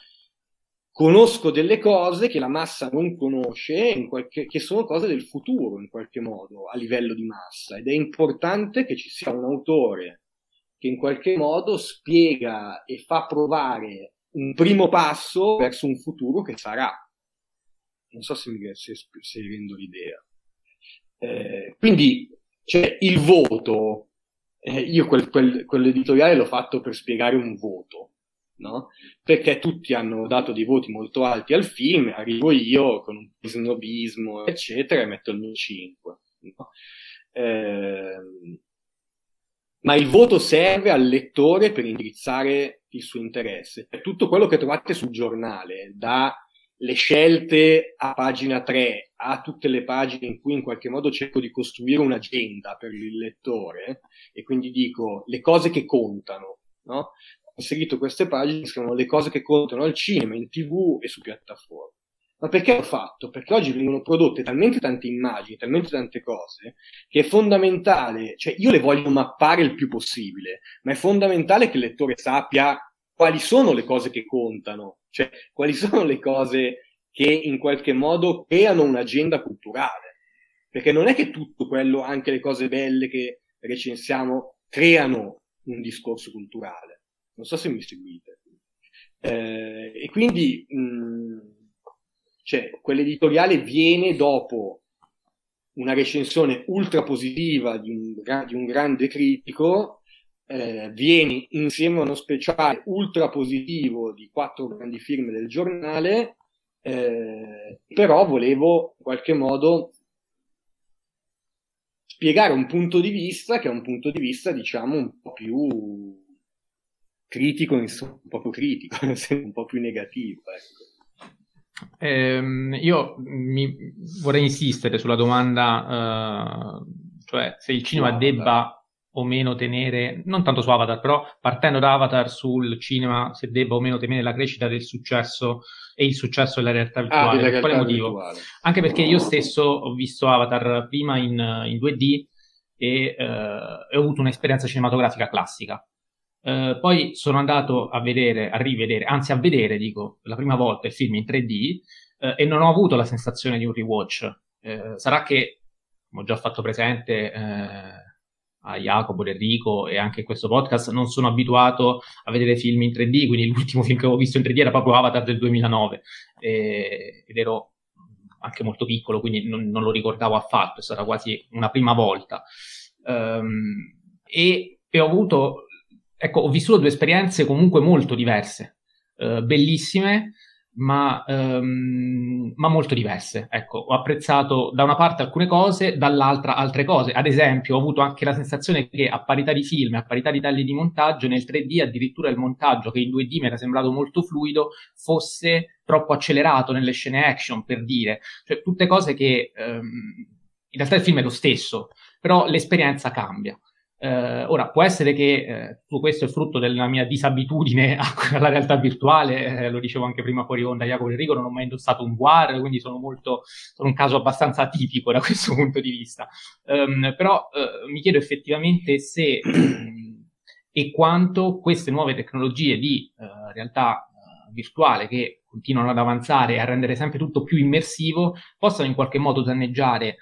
conosco delle cose che la massa non conosce, qualche, che sono cose del futuro in qualche modo a livello di massa ed è importante che ci sia un autore che in qualche modo spiega e fa provare un primo passo verso un futuro che sarà. Non so se mi se, se rendo l'idea. Eh, quindi cioè, il voto, eh, io quel, quel, quell'editoriale l'ho fatto per spiegare un voto no? Perché tutti hanno dato dei voti molto alti al film, arrivo io con un snobismo, eccetera, e metto il mio 5. No? Eh, ma il voto serve al lettore per indirizzare il suo interesse. Tutto quello che trovate sul giornale, dalle scelte a pagina 3 a tutte le pagine in cui in qualche modo cerco di costruire un'agenda per il lettore e quindi dico le cose che contano, no? inserito queste pagine che sono le cose che contano al cinema, in tv e su piattaforme. Ma perché l'ho fatto? Perché oggi vengono prodotte talmente tante immagini, talmente tante cose, che è fondamentale, cioè io le voglio mappare il più possibile, ma è fondamentale che il lettore sappia quali sono le cose che contano, cioè quali sono le cose che in qualche modo creano un'agenda culturale. Perché non è che tutto quello, anche le cose belle che recensiamo, creano un discorso culturale Non so se mi seguite. Eh, e quindi mh, cioè, quell'editoriale viene dopo una recensione ultra positiva di un, di un grande critico, eh, viene insieme a uno speciale ultra positivo di quattro grandi firme del giornale, eh, però volevo in qualche modo spiegare un punto di vista che è un punto di vista, diciamo, un po' più critico, un po' più critico, un po' più negativo. Ecco. Eh, io mi vorrei insistere sulla domanda, eh, cioè se il cinema no, debba o meno tenere, non tanto su Avatar, però partendo da Avatar sul cinema, se debba o meno tenere la crescita del successo e il successo della realtà ah, virtuale. Ah, per quale motivo? Virtuale. Anche perché io stesso ho visto Avatar prima in, in 2D e, eh, ho avuto un'esperienza cinematografica classica. Eh, poi sono andato a vedere, a rivedere, anzi a vedere, dico, la prima volta il film in 3D eh, e non ho avuto la sensazione di un rewatch. Eh, sarà che, come ho già fatto presente eh, a Jacopo, Enrico e anche in questo podcast, non sono abituato a vedere film in 3D, quindi l'ultimo film che avevo visto in 3D era proprio Avatar del 2009 e, ed ero anche molto piccolo, quindi non, non, lo ricordavo affatto, è stata quasi una prima volta. Um, e, e, ho avuto, ecco, ho vissuto due esperienze comunque molto diverse, uh, bellissime, ma, um, ma, molto diverse. Ecco, ho apprezzato da una parte alcune cose, dall'altra altre cose. Ad esempio, ho avuto anche la sensazione che a parità di film, a parità di tagli di montaggio, nel 3D addirittura il montaggio, che in 2D mi era sembrato molto fluido, fosse troppo accelerato nelle scene action, per dire. Cioè, tutte cose che um, in realtà il film è lo stesso, però l'esperienza cambia. Eh, ora, può essere che eh, tutto questo è frutto della mia disabitudine alla realtà virtuale, eh, lo dicevo anche prima fuori onda Jacopo Enrico, non ho mai indossato un VR, quindi sono, molto, sono un caso abbastanza atipico da questo punto di vista. Um, però eh, mi chiedo effettivamente se e quanto queste nuove tecnologie di eh, realtà eh, virtuale che continuano ad avanzare e a rendere sempre tutto più immersivo possano in qualche modo danneggiare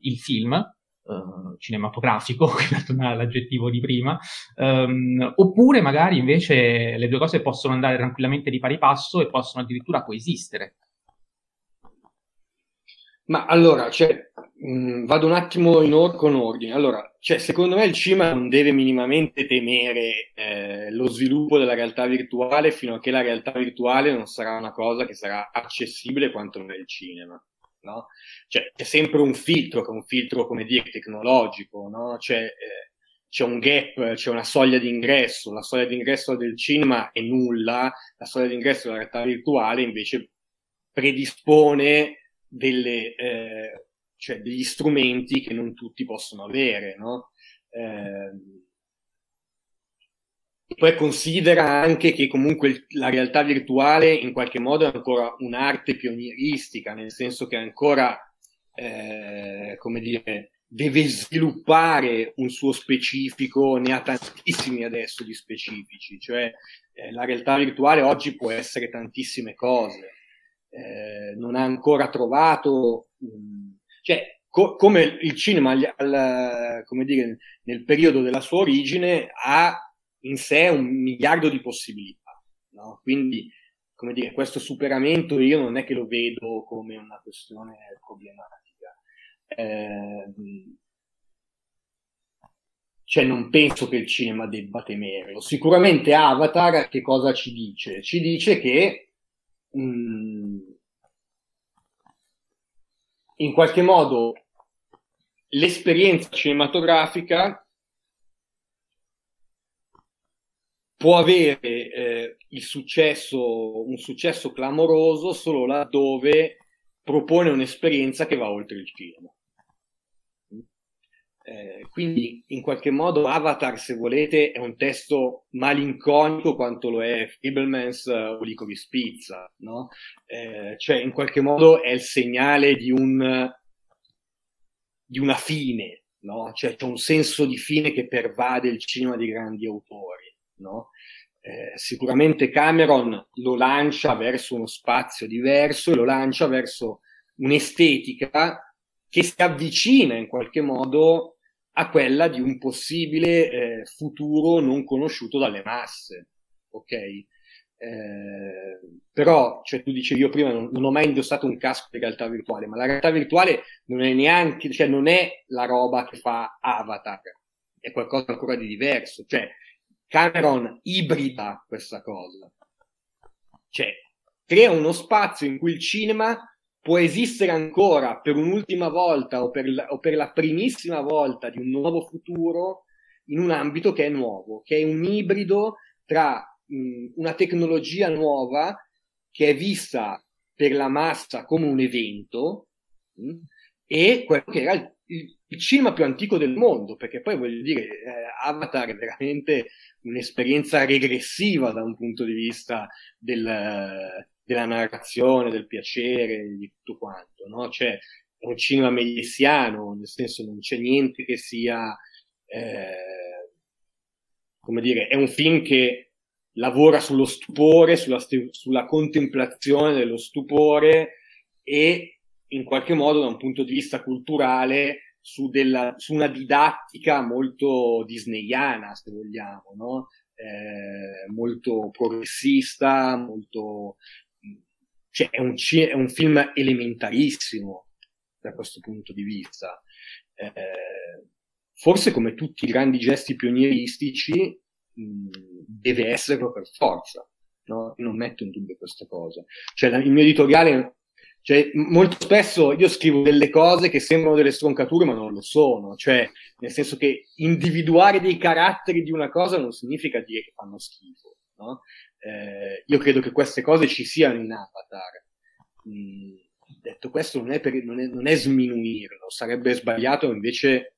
il film uh, cinematografico, per tornare all'aggettivo di prima, um, oppure magari invece le due cose possono andare tranquillamente di pari passo e possono addirittura coesistere. Ma allora, cioè, mh, mm, vado un attimo in or- con ordine. Allora, cioè, secondo me il cinema non deve minimamente temere eh, lo sviluppo della realtà virtuale fino a che la realtà virtuale non sarà una cosa che sarà accessibile quanto è il cinema no? Cioè, c'è sempre un filtro, che è un filtro, come dire, tecnologico, no? C'è, eh, c'è un gap, c'è una soglia di ingresso, la soglia di ingresso del cinema è nulla, la soglia di ingresso della realtà virtuale invece predispone delle, eh, cioè degli strumenti che non tutti possono avere, no? Eh, poi considera anche che comunque la realtà virtuale in qualche modo è ancora un'arte pionieristica, nel senso che ancora, eh, come dire, deve sviluppare un suo specifico, ne ha tantissimi adesso di specifici, cioè eh, la realtà virtuale oggi può essere tantissime cose, eh, non ha ancora trovato, um, cioè co- come il cinema al, come dire, nel periodo della sua origine ha in sé un miliardo di possibilità. No? Quindi, come dire, questo superamento io non è che lo vedo come una questione problematica. Eh, cioè non penso che il cinema debba temerlo. Sicuramente Avatar che cosa ci dice? Ci dice che mh, mm, in qualche modo l'esperienza cinematografica può avere eh, il successo, un successo clamoroso solo laddove propone un'esperienza che va oltre il cinema. Eh, quindi in qualche modo Avatar, se volete, è un testo malinconico quanto lo è Fiblemans o Licorice Pizza, no? Eh, cioè in qualche modo è il segnale di, un, di una fine, no? Cioè c'è un senso di fine che pervade il cinema di grandi autori no? Eh, sicuramente Cameron lo lancia verso uno spazio diverso e lo lancia verso un'estetica che si avvicina in qualche modo a quella di un possibile eh, futuro non conosciuto dalle masse, ok? Eh, però, cioè, tu dicevi io prima non, non, ho mai indossato un casco di realtà virtuale, ma la realtà virtuale non è neanche, cioè non è la roba che fa Avatar, è qualcosa ancora di diverso, cioè Cameron ibrida questa cosa, cioè crea uno spazio in cui il cinema può esistere ancora per un'ultima volta o per, la, o per la primissima volta di un nuovo futuro in un ambito che è nuovo, che è un ibrido tra mh, una tecnologia nuova che è vista per la massa come un evento mh, e quello che era il, il, il, cinema più antico del mondo, perché poi voglio dire, eh, Avatar è veramente un'esperienza regressiva da un punto di vista del, della narrazione, del piacere, di tutto quanto, no? Cioè, è un cinema mediziano, nel senso non c'è niente che sia, eh, come dire, è un film che lavora sullo stupore, sulla, sulla contemplazione dello stupore e in qualche modo da un punto di vista culturale su, della, su una didattica molto disneyana, se vogliamo, no? eh, molto progressista, molto... Cioè, è un, è un, film elementarissimo da questo punto di vista. Eh, forse come tutti i grandi gesti pionieristici, deve esserlo per forza. No? non metto in dubbio questa cosa. Cioè, la, il mio editoriale, cioè, molto spesso io scrivo delle cose che sembrano delle stroncature, ma non lo sono. Cioè, nel senso che individuare dei caratteri di una cosa non significa dire che fanno schifo. No? Eh, io credo che queste cose ci siano in Avatar. Mm, detto questo, non è, per, non, è, non è sminuirlo, sarebbe sbagliato invece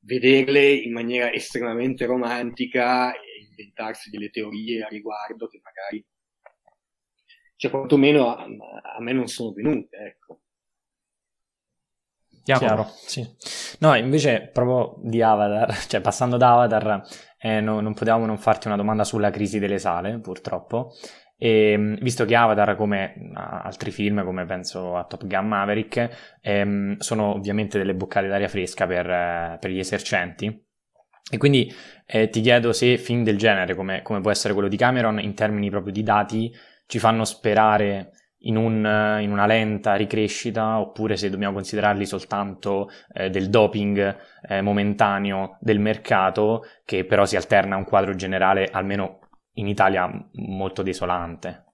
vederle in maniera estremamente romantica e inventarsi delle teorie a riguardo che magari, cioè quantomeno a, a me non sono venute, ecco. Chiaro, sì. No, invece proprio di Avatar, cioè passando da Avatar, eh, no, non potevamo non farti una domanda sulla crisi delle sale, purtroppo. E, ehm, visto che Avatar, come altri film, come penso a Top Gun Maverick, ehm, sono ovviamente delle boccate d'aria fresca per, eh, per gli esercenti. E quindi eh, ti chiedo se film del genere, come, come, può essere quello di Cameron, in termini proprio di dati, ci fanno sperare in, un, in una lenta ricrescita, oppure se dobbiamo considerarli soltanto eh, del doping eh, momentaneo del mercato, che però si alterna a un quadro generale, almeno in Italia molto desolante.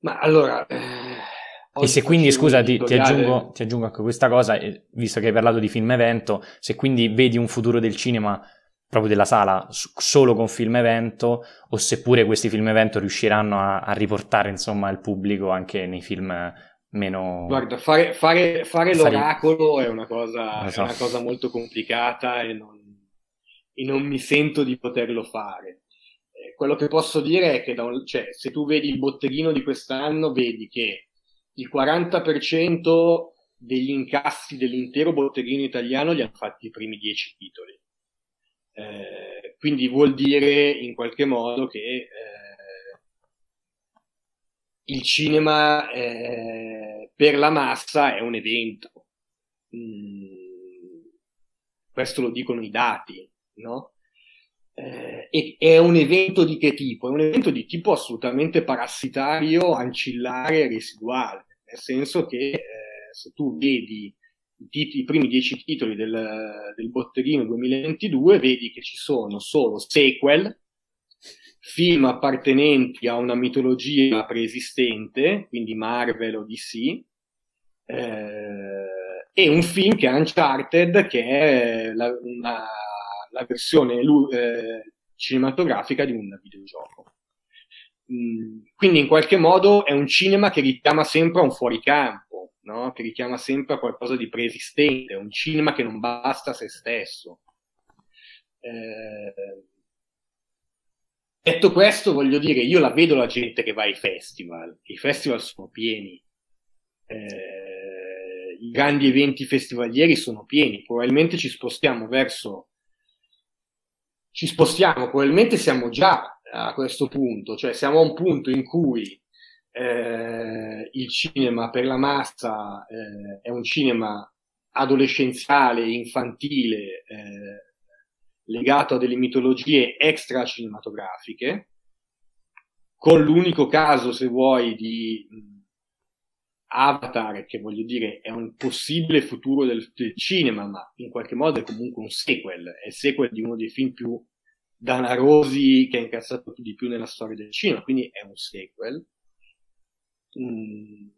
Ma allora... Eh, e se quindi, scusa, ti, ti, aggiungo, ti, aggiungo, anche questa cosa, visto che hai parlato di film evento, se quindi vedi un futuro del cinema proprio della sala solo con film evento, o seppure questi film evento riusciranno a, a riportare insomma il pubblico anche nei film meno... Guarda, fare, fare, fare l'oracolo è una, cosa, so. è una cosa molto complicata e non, e non mi sento di poterlo fare. Eh, quello che posso dire è che un, cioè, se tu vedi il botteghino di quest'anno, vedi che il 40% degli incassi dell'intero botteghino italiano li hanno fatti i primi 10 titoli. Eh, quindi vuol dire in qualche modo che eh, il cinema eh, per la massa è un evento. Mm, questo lo dicono i dati no? Eh, è un evento di che tipo? È un evento di tipo assolutamente parassitario, ancillare residuale, nel senso che eh, se tu vedi i, i primi dieci titoli del, del botteghino 2022, vedi che ci sono solo sequel, film appartenenti a una mitologia preesistente, quindi Marvel o DC, eh, e un film che è Uncharted, che è la, una la versione eh, cinematografica di un videogioco. Mm, quindi in qualche modo è un cinema che richiama sempre a un fuoricampo, no? che richiama sempre a qualcosa di preesistente, un cinema che non basta a se stesso. Eh, detto questo, voglio dire, io la vedo la gente che va ai festival, i festival sono pieni. Eh, I grandi eventi festivalieri sono pieni, probabilmente ci spostiamo verso ci spostiamo, probabilmente siamo già a questo punto, cioè siamo a un punto in cui eh, il cinema per la massa eh, è un cinema adolescenziale, infantile, eh, legato a delle mitologie extra cinematografiche, con l'unico caso, se vuoi, di Avatar, che voglio dire è un possibile futuro del, del, cinema, ma in qualche modo è comunque un sequel, è il sequel di uno dei film più danarosi che ha incassato di più nella storia del cinema, quindi è un sequel. Mm,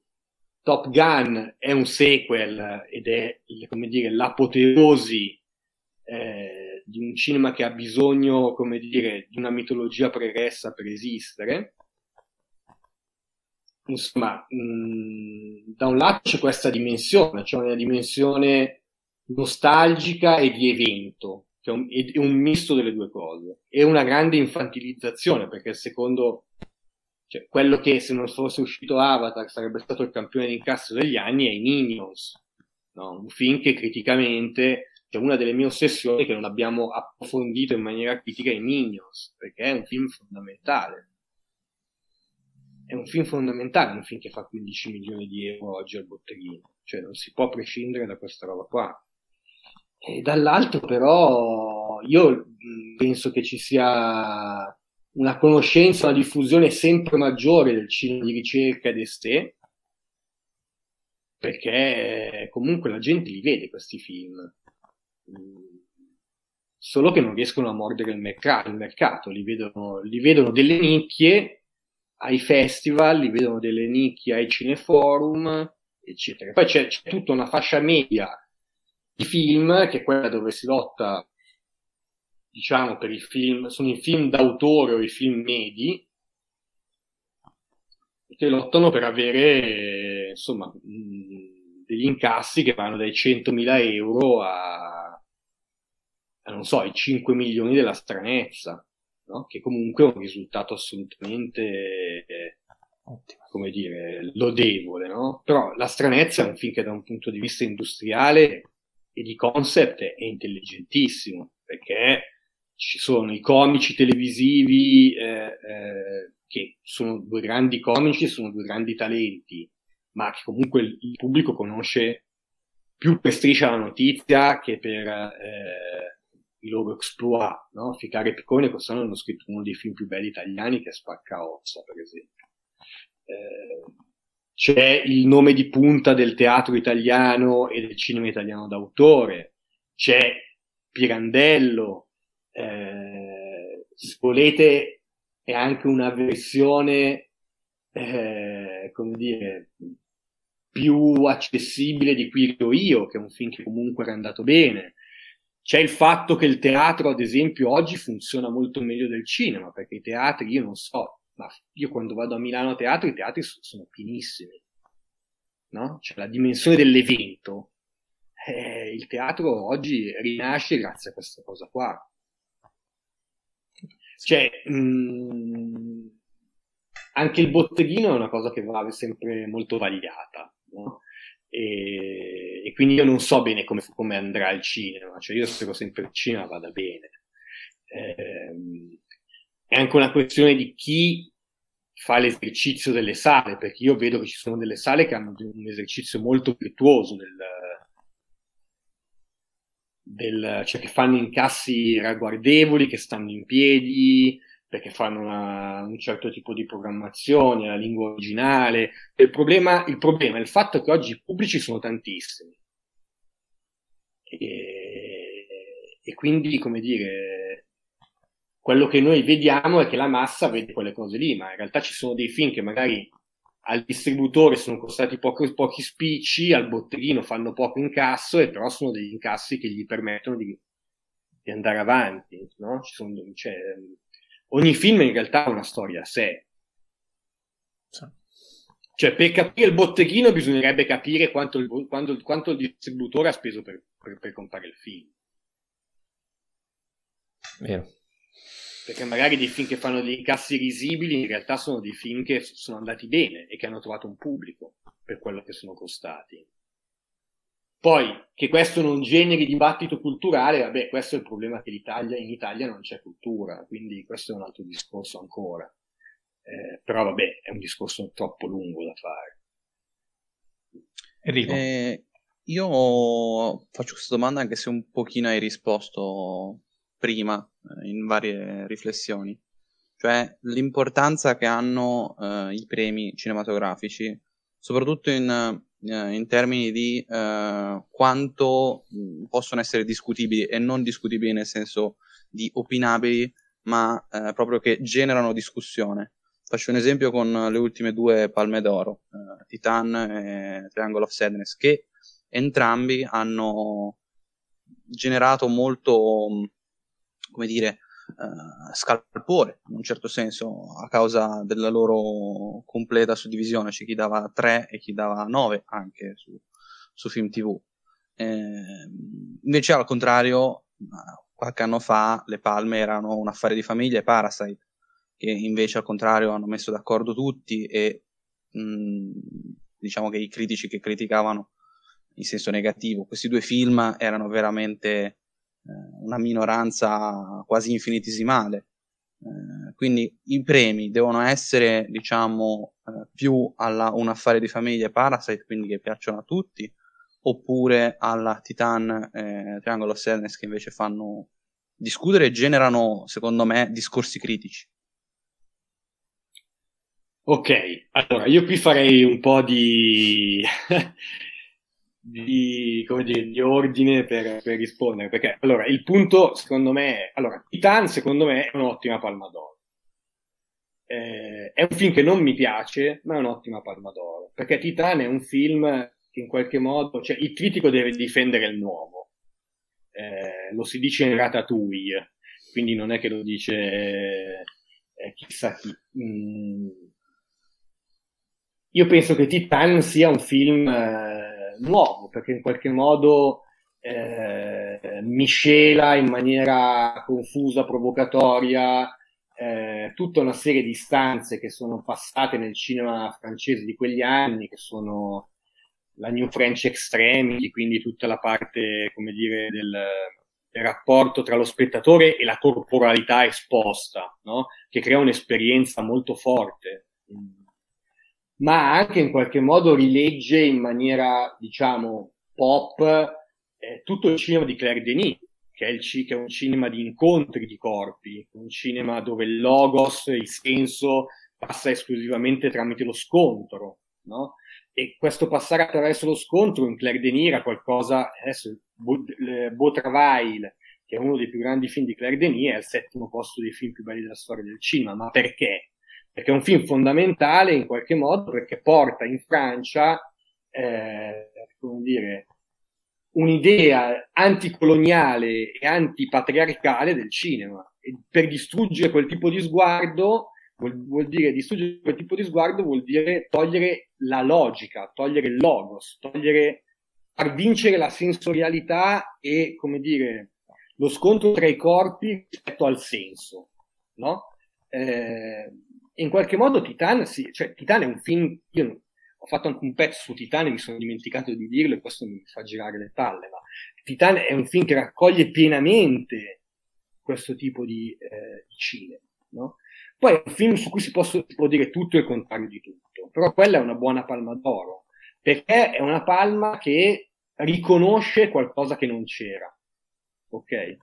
Top Gun è un sequel ed è, come dire, l'apoteosi eh, di un cinema che ha bisogno, come dire, di una mitologia pregressa per esistere. Insomma, mh, mm, da un lato c'è questa dimensione, cioè una dimensione nostalgica e di evento, che è un, è un misto delle due cose, e una grande infantilizzazione, perché secondo cioè, quello che se non fosse uscito Avatar sarebbe stato il campione di incasso degli anni è i Minions, no? un film che criticamente, cioè una delle mie ossessioni che non abbiamo approfondito in maniera critica i Minions, perché è un film fondamentale è un film fondamentale, un film che fa 15 milioni di euro oggi al botteghino, cioè non si può prescindere da questa roba qua. E dall'altro però io penso che ci sia una conoscenza, una diffusione sempre maggiore del cinema di ricerca ed esté, perché comunque la gente li vede questi film, solo che non riescono a mordere il mercato, il mercato li, vedono, li vedono delle nicchie ai festival, li vedono delle nicchie ai cineforum, eccetera. Poi c'è, c'è tutta una fascia media di film, che è quella dove si lotta, diciamo, per i film, sono i film d'autore o i film medi, che lottano per avere, insomma, degli incassi che vanno dai 100.000 euro a, a non so, ai 5 milioni della stranezza no? che comunque è un risultato assolutamente, eh, come dire, lodevole, no? Però la stranezza è un film che da un punto di vista industriale e di concept è intelligentissimo, perché ci sono i comici televisivi eh, eh, che sono due grandi comici, sono due grandi talenti, ma che comunque il, pubblico conosce più per striscia la notizia che per eh, i loro exploit, no? Ficare Piccone quest'anno hanno scritto uno dei film più belli italiani che è Spacca Ozza, per esempio. Eh, c'è il nome di punta del teatro italiano e del cinema italiano d'autore, c'è Pirandello, eh, se volete è anche una versione, eh, come dire, più accessibile di Quirio Io, che è un film che comunque era andato bene. C'è il fatto che il teatro, ad esempio, oggi funziona molto meglio del cinema, perché i teatri, io non so, ma io quando vado a Milano a teatro, i teatri sono pienissimi, no? Cioè la dimensione dell'evento. Eh, il teatro oggi rinasce grazie a questa cosa qua. Cioè, mh, mm, anche il botteghino è una cosa che va sempre molto vagliata, no? E, e, quindi io non so bene come, come, andrà il cinema, cioè io spero sempre che il cinema vada bene. Eh, è anche una questione di chi fa l'esercizio delle sale, perché io vedo che ci sono delle sale che hanno un esercizio molto virtuoso del, del, cioè che fanno incassi ragguardevoli, che stanno in piedi, perché fanno una, un certo tipo di programmazione, la lingua originale. Il problema, il problema è il fatto che oggi i pubblici sono tantissimi. E, e quindi, come dire, quello che noi vediamo è che la massa vede quelle cose lì, ma in realtà ci sono dei film che magari al distributore sono costati pochi, pochi spicci, al botteghino fanno poco incasso, e però sono degli incassi che gli permettono di, di andare avanti. No? Sono, cioè, ogni film in realtà ha una storia a sé. Cioè, per capire il botteghino bisognerebbe capire quanto il, quanto, quanto il distributore ha speso per, per, per comprare il film. Vero. Perché magari dei film che fanno dei incassi risibili in realtà sono dei film che sono andati bene e che hanno trovato un pubblico per quello che sono costati. Poi, che questo non generi dibattito culturale, vabbè, questo è il problema che l'Italia, in Italia non c'è cultura, quindi questo è un altro discorso ancora. Eh, però vabbè, è un discorso troppo lungo da fare. Enrico. Eh, Io faccio questa domanda anche se un pochino hai risposto prima eh, in varie riflessioni, cioè l'importanza che hanno eh, i premi cinematografici, soprattutto in, eh, in termini di eh, quanto mh, possono essere discutibili e non discutibili nel senso di opinabili, ma eh, proprio che generano discussione. Faccio un esempio con le ultime due palme d'oro, eh, Titan e Triangle of Sadness, che entrambi hanno generato molto, come dire, uh, scalpore in un certo senso a causa della loro completa suddivisione. C'è chi dava 3 e chi dava 9 anche su, su film TV. Eh, invece, al contrario, qualche anno fa le palme erano un affare di famiglia e Parasite, che invece al contrario hanno messo d'accordo tutti e mh, diciamo che i critici che criticavano in senso negativo. Questi due film erano veramente una minoranza quasi infinitesimale. Eh, quindi i premi devono essere, diciamo, eh, più alla un affare di famiglia Parasite, quindi che piacciono a tutti, oppure alla Titan eh, Triangle of Sadness che invece fanno discutere e generano, secondo me, discorsi critici. Ok, allora io qui farei un po' di di, dire, di ordine per, per, rispondere. Perché allora il punto, secondo me, allora, Titan, secondo me, è un'ottima palma d'oro. Eh, è un film che non mi piace, ma è un'ottima palma d'oro. Perché Titan è un film che in qualche modo, cioè il critico deve difendere il nuovo. Eh, lo si dice in Ratatouille, quindi non è che lo dice eh, chissà chi. Mm. Io penso che Titan sia un film eh, nuovo, perché in qualche modo eh, miscela in maniera confusa, provocatoria, eh, tutta una serie di istanze che sono passate nel cinema francese di quegli anni, che sono la New French Extremity, quindi tutta la parte, come dire, del, del rapporto tra lo spettatore e la corporalità esposta, no? che crea un'esperienza molto forte ma anche in qualche modo rilegge in maniera, diciamo, pop eh, tutto il cinema di Claire Denis, che è, il, che è un cinema di incontri di corpi, un cinema dove il logos, il senso, passa esclusivamente tramite lo scontro, no? E questo passare attraverso lo scontro in Claire Denis era qualcosa, adesso, Beau Travail, che è uno dei più grandi film di Claire Denis, è al settimo posto dei film più belli della storia del cinema, ma perché? Perché è un film fondamentale in qualche modo perché porta in Francia, eh, come dire, un'idea anticoloniale e antipatriarcale del cinema. E per distruggere quel tipo di sguardo, vuol, vuol, dire distruggere quel tipo di sguardo vuol dire togliere la logica, togliere il logos, togliere, far vincere la sensorialità e, come dire, lo scontro tra i corpi rispetto al senso, no? Eh, in qualche modo Titan, sì, cioè Titan è un film, io ho fatto anche un pezzo su Titan e mi sono dimenticato di dirlo e questo mi fa girare le palle, ma Titan è un film che raccoglie pienamente questo tipo di, eh, di cinema, no? Poi è un film su cui si, può, si può dire tutto e il contrario di tutto, però quella è una buona palma d'oro, perché è una palma che riconosce qualcosa che non c'era, ok?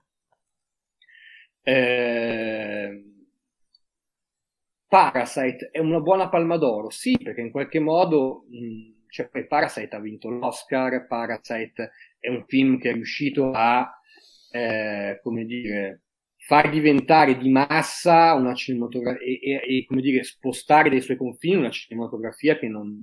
Eh, Parasite è una buona palma d'oro? Sì, perché in qualche modo, mh, cioè, Parasite ha vinto l'Oscar, Parasite è un film che è riuscito a, eh, come dire, far diventare di massa una cinematografia e, e, e, come dire, spostare dai suoi confini una cinematografia che non,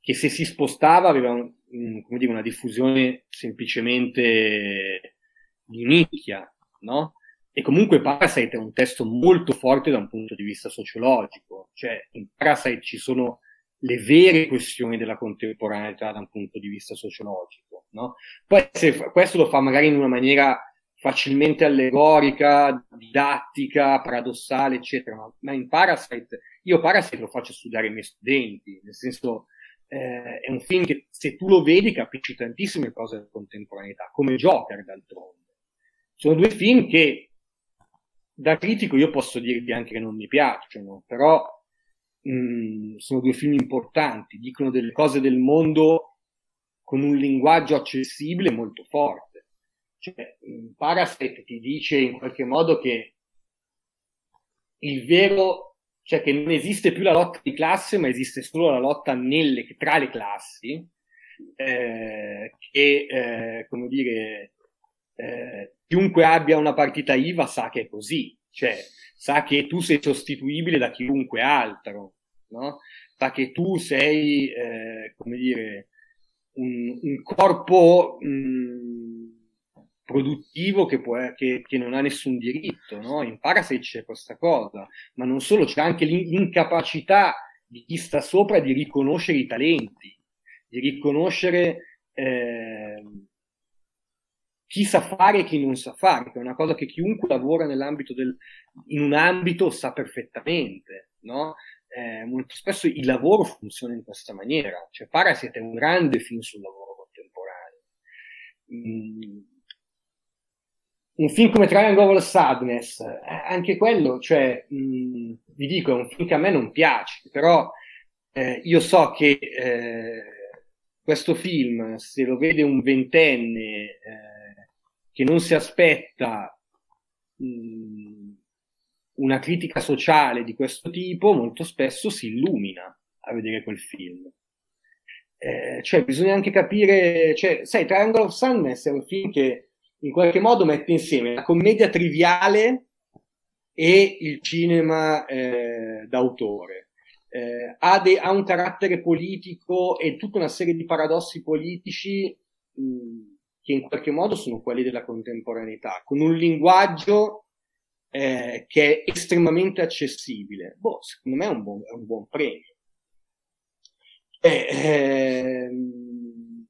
che se si spostava aveva un, un, dire, una diffusione semplicemente di nicchia, no? E comunque Parasite è un testo molto forte da un punto di vista sociologico, cioè in Parasite ci sono le vere questioni della contemporaneità da un punto di vista sociologico. No? Poi se questo lo fa magari in una maniera facilmente allegorica, didattica, paradossale, eccetera, ma, ma in Parasite, io Parasite lo faccio studiare ai miei studenti, nel senso eh, è un film che se tu lo vedi capisci tantissime cose della contemporaneità, come Joker d'altronde. Sono due film che da critico io posso dirvi anche che non mi piacciono, però mh, mm, sono due film importanti, dicono delle cose del mondo con un linguaggio accessibile molto forte. Cioè, Parasite ti dice in qualche modo che il vero, cioè che non esiste più la lotta di classe, ma esiste solo la lotta nelle, tra le classi, eh, che, eh, come dire, eh, chiunque abbia una partita IVA sa che è così, cioè sa che tu sei sostituibile da chiunque altro, no? sa che tu sei, eh, come dire, un, un corpo mh, mm, produttivo che, può, che, che, non ha nessun diritto, no? In Parasite c'è questa cosa, ma non solo, c'è anche l'incapacità di chi sta sopra di riconoscere i talenti, di riconoscere eh, chi sa fare e chi non sa fare, che è una cosa che chiunque lavora nell'ambito del, in un ambito sa perfettamente, no? eh, molto spesso il lavoro funziona in questa maniera, cioè Parasite è un grande film sul lavoro contemporaneo. Mm. Un film come Triangle of Sadness, eh, anche quello, cioè, mm, vi dico, è un film che a me non piace, però eh, io so che eh, questo film, se lo vede un ventenne eh, che non si aspetta mh, una critica sociale di questo tipo molto spesso si illumina a vedere quel film. Eh, cioè, bisogna anche capire, cioè, sai, Triangle of Sadness è un film che in qualche modo mette insieme la commedia triviale e il cinema eh, d'autore. Eh, ha, de- ha, un carattere politico e tutta una serie di paradossi politici mh, che in qualche modo sono quelli della contemporaneità, con un linguaggio eh, che è estremamente accessibile. Boh, secondo me è un buon, è un buon premio. Eh, ehm,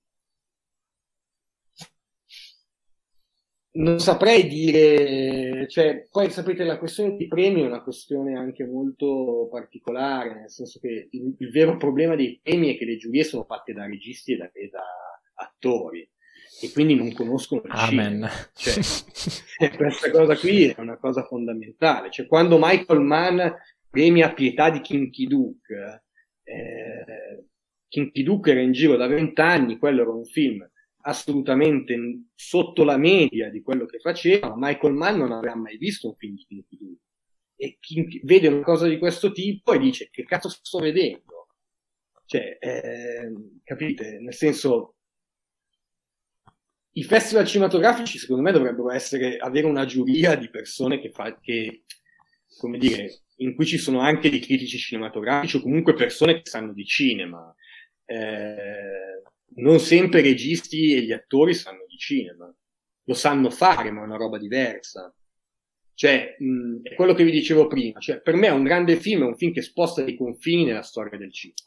non saprei dire, cioè, poi sapete la questione di premi è una questione anche molto particolare, nel senso che il, il vero problema dei premi è che le giurie sono fatte da registi e da, e da attori e quindi non conoscono il Amen. Cioè, questa cosa qui è una cosa fondamentale. Cioè, quando Michael Mann premia Pietà di Kinky Duke, eh, Kinky Duke era in giro da vent'anni, quello era un film assolutamente sotto la media di quello che faceva, ma Michael Mann non aveva mai visto un film di Kinky Duke. E Kinky, vede una cosa di questo tipo e dice, che cazzo sto vedendo? Cioè, eh, capite? Nel senso, i festival cinematografici, secondo me, dovrebbero essere, avere una giuria di persone che fa, che, come dire, in cui ci sono anche dei critici cinematografici o comunque persone che sanno di cinema. Eh, non sempre i registi e gli attori sanno di cinema. Lo sanno fare, ma è una roba diversa. Cioè, mh, è quello che vi dicevo prima. Cioè, per me un grande film è un film che sposta i confini nella storia del cinema.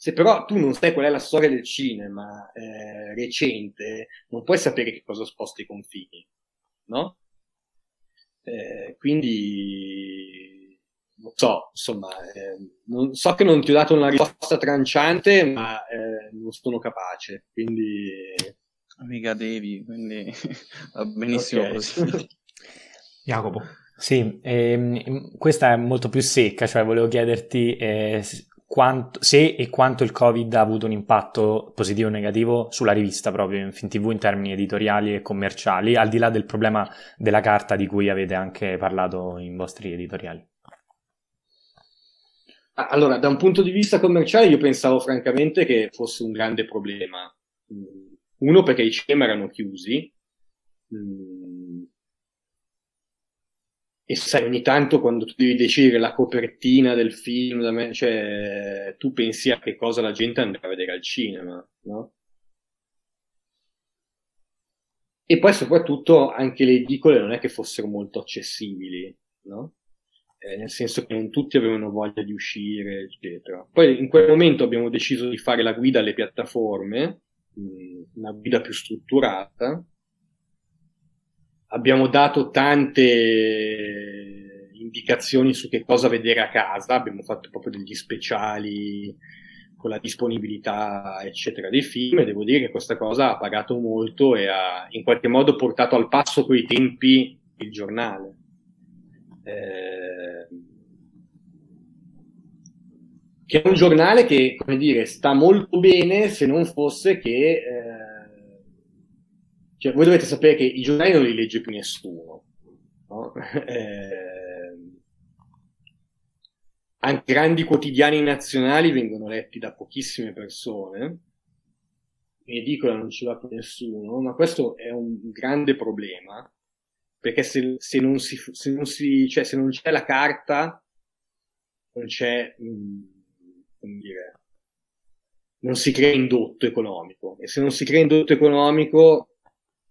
Se però tu non sai qual è la storia del cinema eh, recente, non puoi sapere che cosa sposta i confini, no? Eh, quindi, non so, insomma, eh, non, so che non ti ho dato una risposta tranciante, ma eh, non sono capace, quindi... Mica devi, quindi va benissimo okay. così. Jacopo. Sì, ehm, questa è molto più secca, cioè volevo chiederti eh, quanto, se e quanto il Covid ha avuto un impatto positivo o negativo sulla rivista proprio in FinTV in termini editoriali e commerciali, al di là del problema della carta di cui avete anche parlato in vostri editoriali. Allora, da un punto di vista commerciale io pensavo francamente che fosse un grande problema. Uno perché i cinema erano chiusi, e sai, ogni tanto quando tu devi decidere la copertina del film, cioè, tu pensi a che cosa la gente andrà a vedere al cinema, no? E poi soprattutto anche le edicole non è che fossero molto accessibili, no? Eh, nel senso che non tutti avevano voglia di uscire, eccetera. Poi in quel momento abbiamo deciso di fare la guida alle piattaforme, mh, una guida più strutturata, abbiamo dato tante indicazioni su che cosa vedere a casa, abbiamo fatto proprio degli speciali con la disponibilità eccetera dei film e devo dire che questa cosa ha pagato molto e ha in qualche modo portato al passo coi tempi il giornale. Eh, che è un giornale che, come dire, sta molto bene se non fosse che... Eh, cioè, voi dovete sapere che i giornali non li legge più nessuno. No? Eh, anche grandi quotidiani nazionali vengono letti da pochissime persone. In edicola non ci va più nessuno, ma questo è un grande problema perché se, se, non, si, se, non, si, cioè, se non c'è la carta, non c'è, mm, come dire, non si crea indotto economico. E se non si crea indotto economico,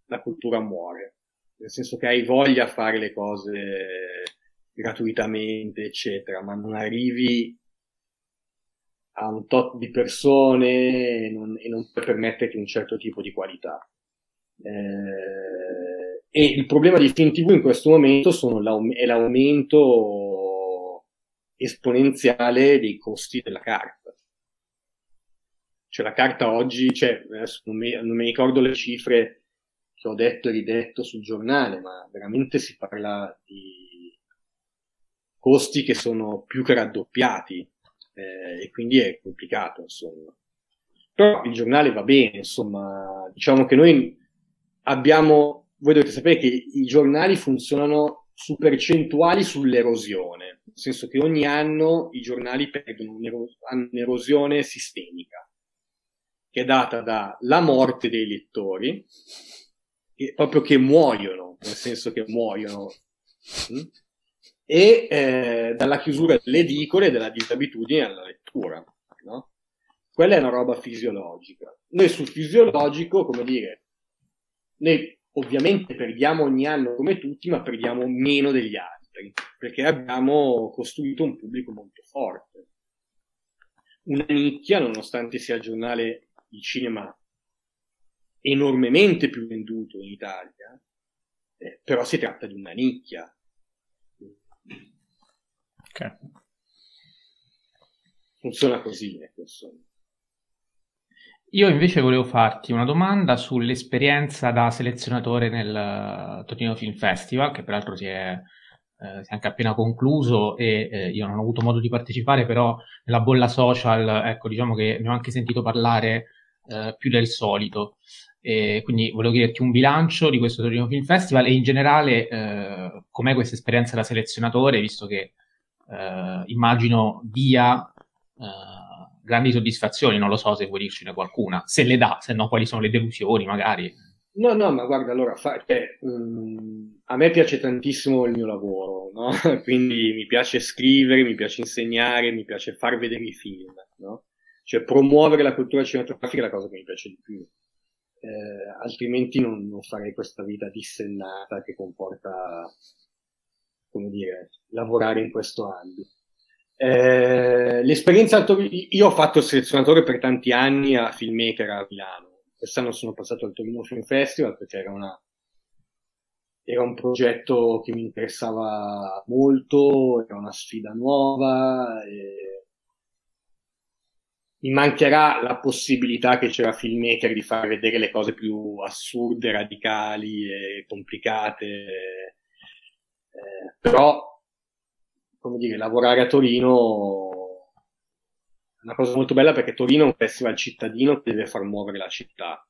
la cultura muore. Nel senso che hai voglia a fare le cose gratuitamente, eccetera, ma non arrivi a un tot di persone e non, e non puoi permetterti un certo tipo di qualità. Eh, e il problema di Film TV in questo momento l'aum- è l'aumento esponenziale dei costi della carta. Cioè la carta oggi, cioè, non mi, non mi ricordo le cifre che ho detto e ridetto sul giornale, ma veramente si parla di costi che sono più che raddoppiati eh, e quindi è complicato, insomma. Però il giornale va bene, insomma, diciamo che noi abbiamo, voi dovete sapere che i giornali funzionano su percentuali sull'erosione, nel senso che ogni anno i giornali perdono un'erosione sistemica, che è data dalla morte dei lettori, che, proprio che muoiono, nel senso che muoiono, mh? Hm? e eh, dalla chiusura delle edicole e dalla disabitudine alla lettura. No? Quella è una roba fisiologica. Noi sul fisiologico, come dire, noi ovviamente perdiamo ogni anno come tutti, ma perdiamo meno degli altri, perché abbiamo costruito un pubblico molto forte. Una nicchia, nonostante sia il giornale di cinema enormemente più venduto in Italia, eh, però si tratta di una nicchia. Okay. Funziona così, ecco, insomma. Io invece volevo farti una domanda sull'esperienza da selezionatore nel eh, Torino Film Festival, che peraltro si è, eh, si è anche appena concluso e eh, io non ho avuto modo di partecipare, però nella bolla social, ecco, diciamo che ne ho anche sentito parlare eh, più del solito. E quindi volevo chiederti un bilancio di questo Torino Film Festival e in generale eh, com'è questa esperienza da selezionatore, visto che eh, immagino dia grandi soddisfazioni, non lo so se vuoi dircene qualcuna, se le dà, se no quali sono le delusioni magari. No, no, ma guarda, allora, fa, cioè, um, a me piace tantissimo il mio lavoro, no? quindi mi piace scrivere, mi piace insegnare, mi piace far vedere i film, no? Cioè promuovere la cultura cinematografica è la cosa che mi piace di più. Eh, altrimenti non, non farei questa vita dissennata che comporta, come dire, lavorare in questo ambito. Eh, l'esperienza io ho fatto il selezionatore per tanti anni a Filmmaker a Milano. Quest'anno sono passato al Torino Film Festival perché era, una, era un progetto che mi interessava molto, era una sfida nuova. E mi mancherà la possibilità che c'era Filmmaker di far vedere le cose più assurde, radicali e complicate. Eh, però come dire, lavorare a Torino è una cosa molto bella perché Torino è un festival cittadino che deve far muovere la città.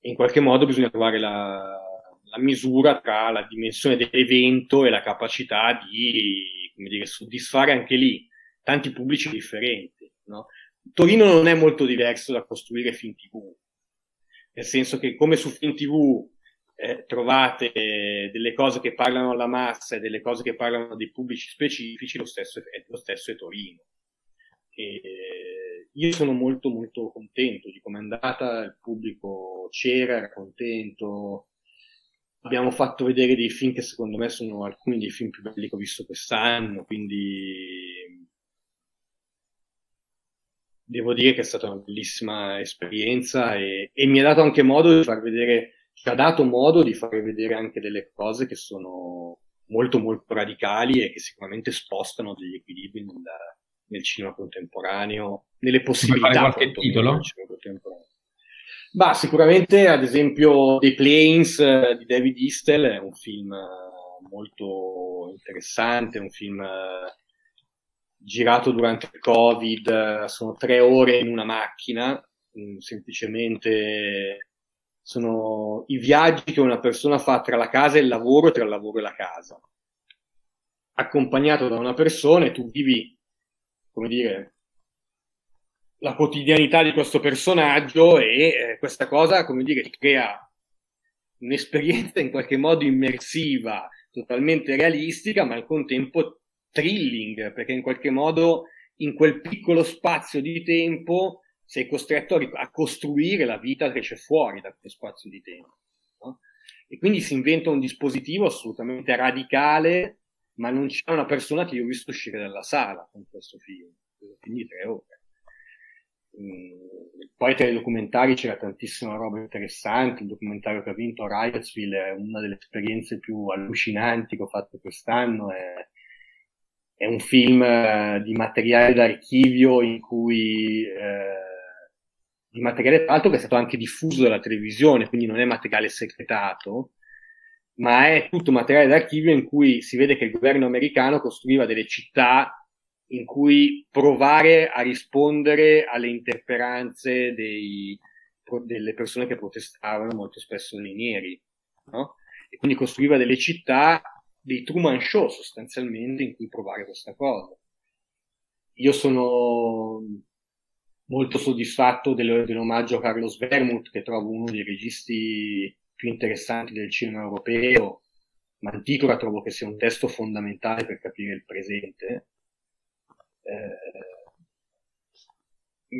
E in qualche modo bisogna trovare la, la misura tra la dimensione dell'evento e la capacità di, come dire, soddisfare anche lì tanti pubblici differenti. No? Torino non è molto diverso da costruire film TV, nel senso che come su film TV eh, trovate delle cose che parlano alla massa e delle cose che parlano dei pubblici specifici, lo stesso è, lo stesso è Torino. E io sono molto molto contento di come è andata, il pubblico c'era, era contento. Abbiamo fatto vedere dei film che secondo me sono alcuni dei film più belli che ho visto quest'anno, quindi devo dire che è stata una bellissima esperienza e, e mi ha dato anche modo di far vedere ci ha dato modo di fare vedere anche delle cose che sono molto molto radicali e che sicuramente spostano degli equilibri nel, nel cinema contemporaneo, nelle possibilità qualche titolo? Bah, sicuramente ad esempio The Planes uh, di David Eastel è un film uh, molto interessante, un film uh, girato durante il Covid, sono tre ore in una macchina, mm, semplicemente sono i viaggi che una persona fa tra la casa e il lavoro tra il lavoro e la casa. Accompagnato da una persona e tu vivi, come dire, la quotidianità di questo personaggio e eh, questa cosa, come dire, ti crea un'esperienza in qualche modo immersiva, totalmente realistica, ma al contempo thrilling, perché in qualche modo in quel piccolo spazio di tempo sei costretto a, a costruire la vita che c'è fuori da quello spazio di tempo. No? E quindi si inventa un dispositivo assolutamente radicale, ma non c'è una persona che io ho visto uscire dalla sala con questo film. Quindi tre ore. Mm, poi tra i documentari c'era tantissima roba interessante, il documentario che ha vinto Riotsville è una delle esperienze più allucinanti che ho fatto quest'anno, è, è un film eh, di materiale d'archivio in cui eh, di materiale tra l'altro che è stato anche diffuso dalla televisione, quindi non è materiale segretato, ma è tutto materiale d'archivio in cui si vede che il governo americano costruiva delle città in cui provare a rispondere alle interferenze dei, delle persone che protestavano, molto spesso dei neri, no? E quindi costruiva delle città, dei Truman Show sostanzialmente, in cui provare questa cosa. Io sono molto soddisfatto dell'omaggio a Carlos Vermouth, che trovo uno dei registi più interessanti del cinema europeo. Manticola trovo che sia un testo fondamentale per capire il presente eh,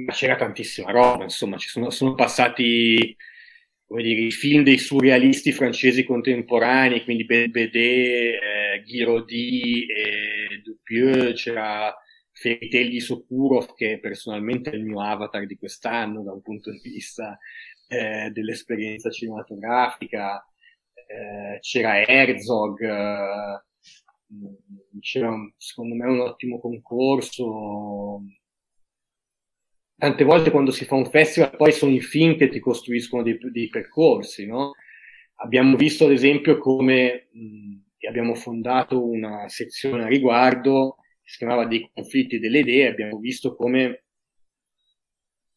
ma c'era tantissima roba, insomma, ci sono, sono passati dire, i film dei surrealisti francesi contemporanei, quindi Bédé, eh, Ghirodi e Dupieux, c'era di Sokurov, che personalmente è il mio avatar di quest'anno da un punto di vista eh, dell'esperienza cinematografica, eh, c'era Herzog, eh, c'era secondo me un ottimo concorso. Tante volte quando si fa un festival poi sono i film che ti costruiscono dei, dei percorsi, no? Abbiamo visto ad esempio come mh, abbiamo fondato una sezione a riguardo, si chiamava dei conflitti delle idee, abbiamo visto come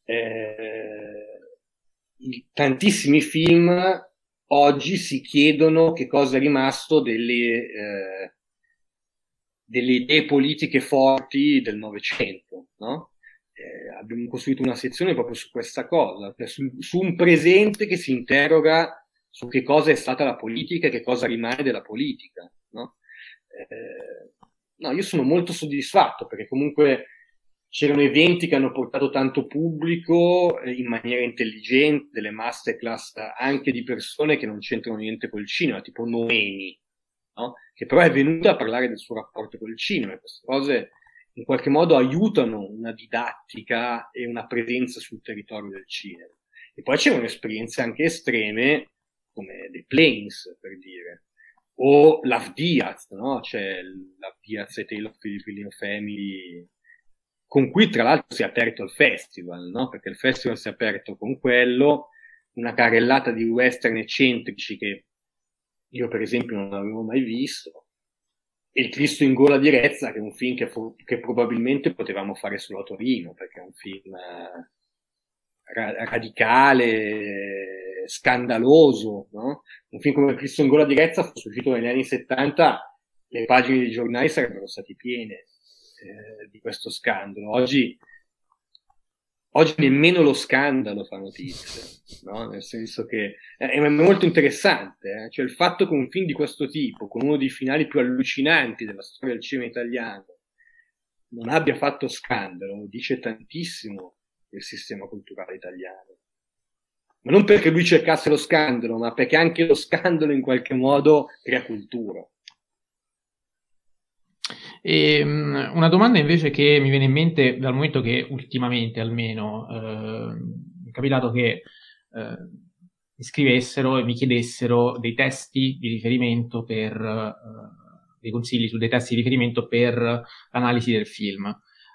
eh, tantissimi film oggi si chiedono che cosa è rimasto delle, eh, delle idee politiche forti del Novecento, no? Eh, abbiamo costruito una sezione proprio su questa cosa, cioè su, su, un presente che si interroga su che cosa è stata la politica e che cosa rimane della politica, no? Eh, no, io sono molto soddisfatto perché comunque c'erano eventi che hanno portato tanto pubblico eh, in maniera intelligente, delle masterclass anche di persone che non c'entrano niente col cinema, tipo Noemi, no? che però è venuta a parlare del suo rapporto col cinema. Queste cose in qualche modo aiutano una didattica e una presenza sul territorio del cinema. E poi c'erano esperienze anche estreme, come The Planes, per dire, o Love Diaz, no? C'è Love Diaz e Tale Filipino Family, con cui tra l'altro si è aperto il festival, no? Perché il festival si è aperto con quello, una carrellata di western eccentrici che io per esempio non l'avevo mai visto, Il Cristo in gola di Rezza, che è un film che, fu- che probabilmente potevamo fare solo a Torino, perché è un film eh, ra- radicale, scandaloso, no? Un film come Cristo in gola di Rezza fosse uscito negli anni 70, le pagine dei giornali sarebbero state piene eh, di questo scandalo. Oggi Oggi nemmeno lo scandalo fa notizia, no? nel senso che è molto interessante, eh? cioè il fatto che un film di questo tipo, con uno dei finali più allucinanti della storia del cinema italiano, non abbia fatto scandalo, dice tantissimo del sistema culturale italiano. Ma non perché lui cercasse lo scandalo, ma perché anche lo scandalo in qualche modo crea cultura. E, um, una domanda invece che mi viene in mente dal momento che ultimamente almeno eh, è capitato che eh, mi scrivessero e mi chiedessero dei testi di riferimento per eh, dei consigli su dei testi di riferimento per l'analisi del film.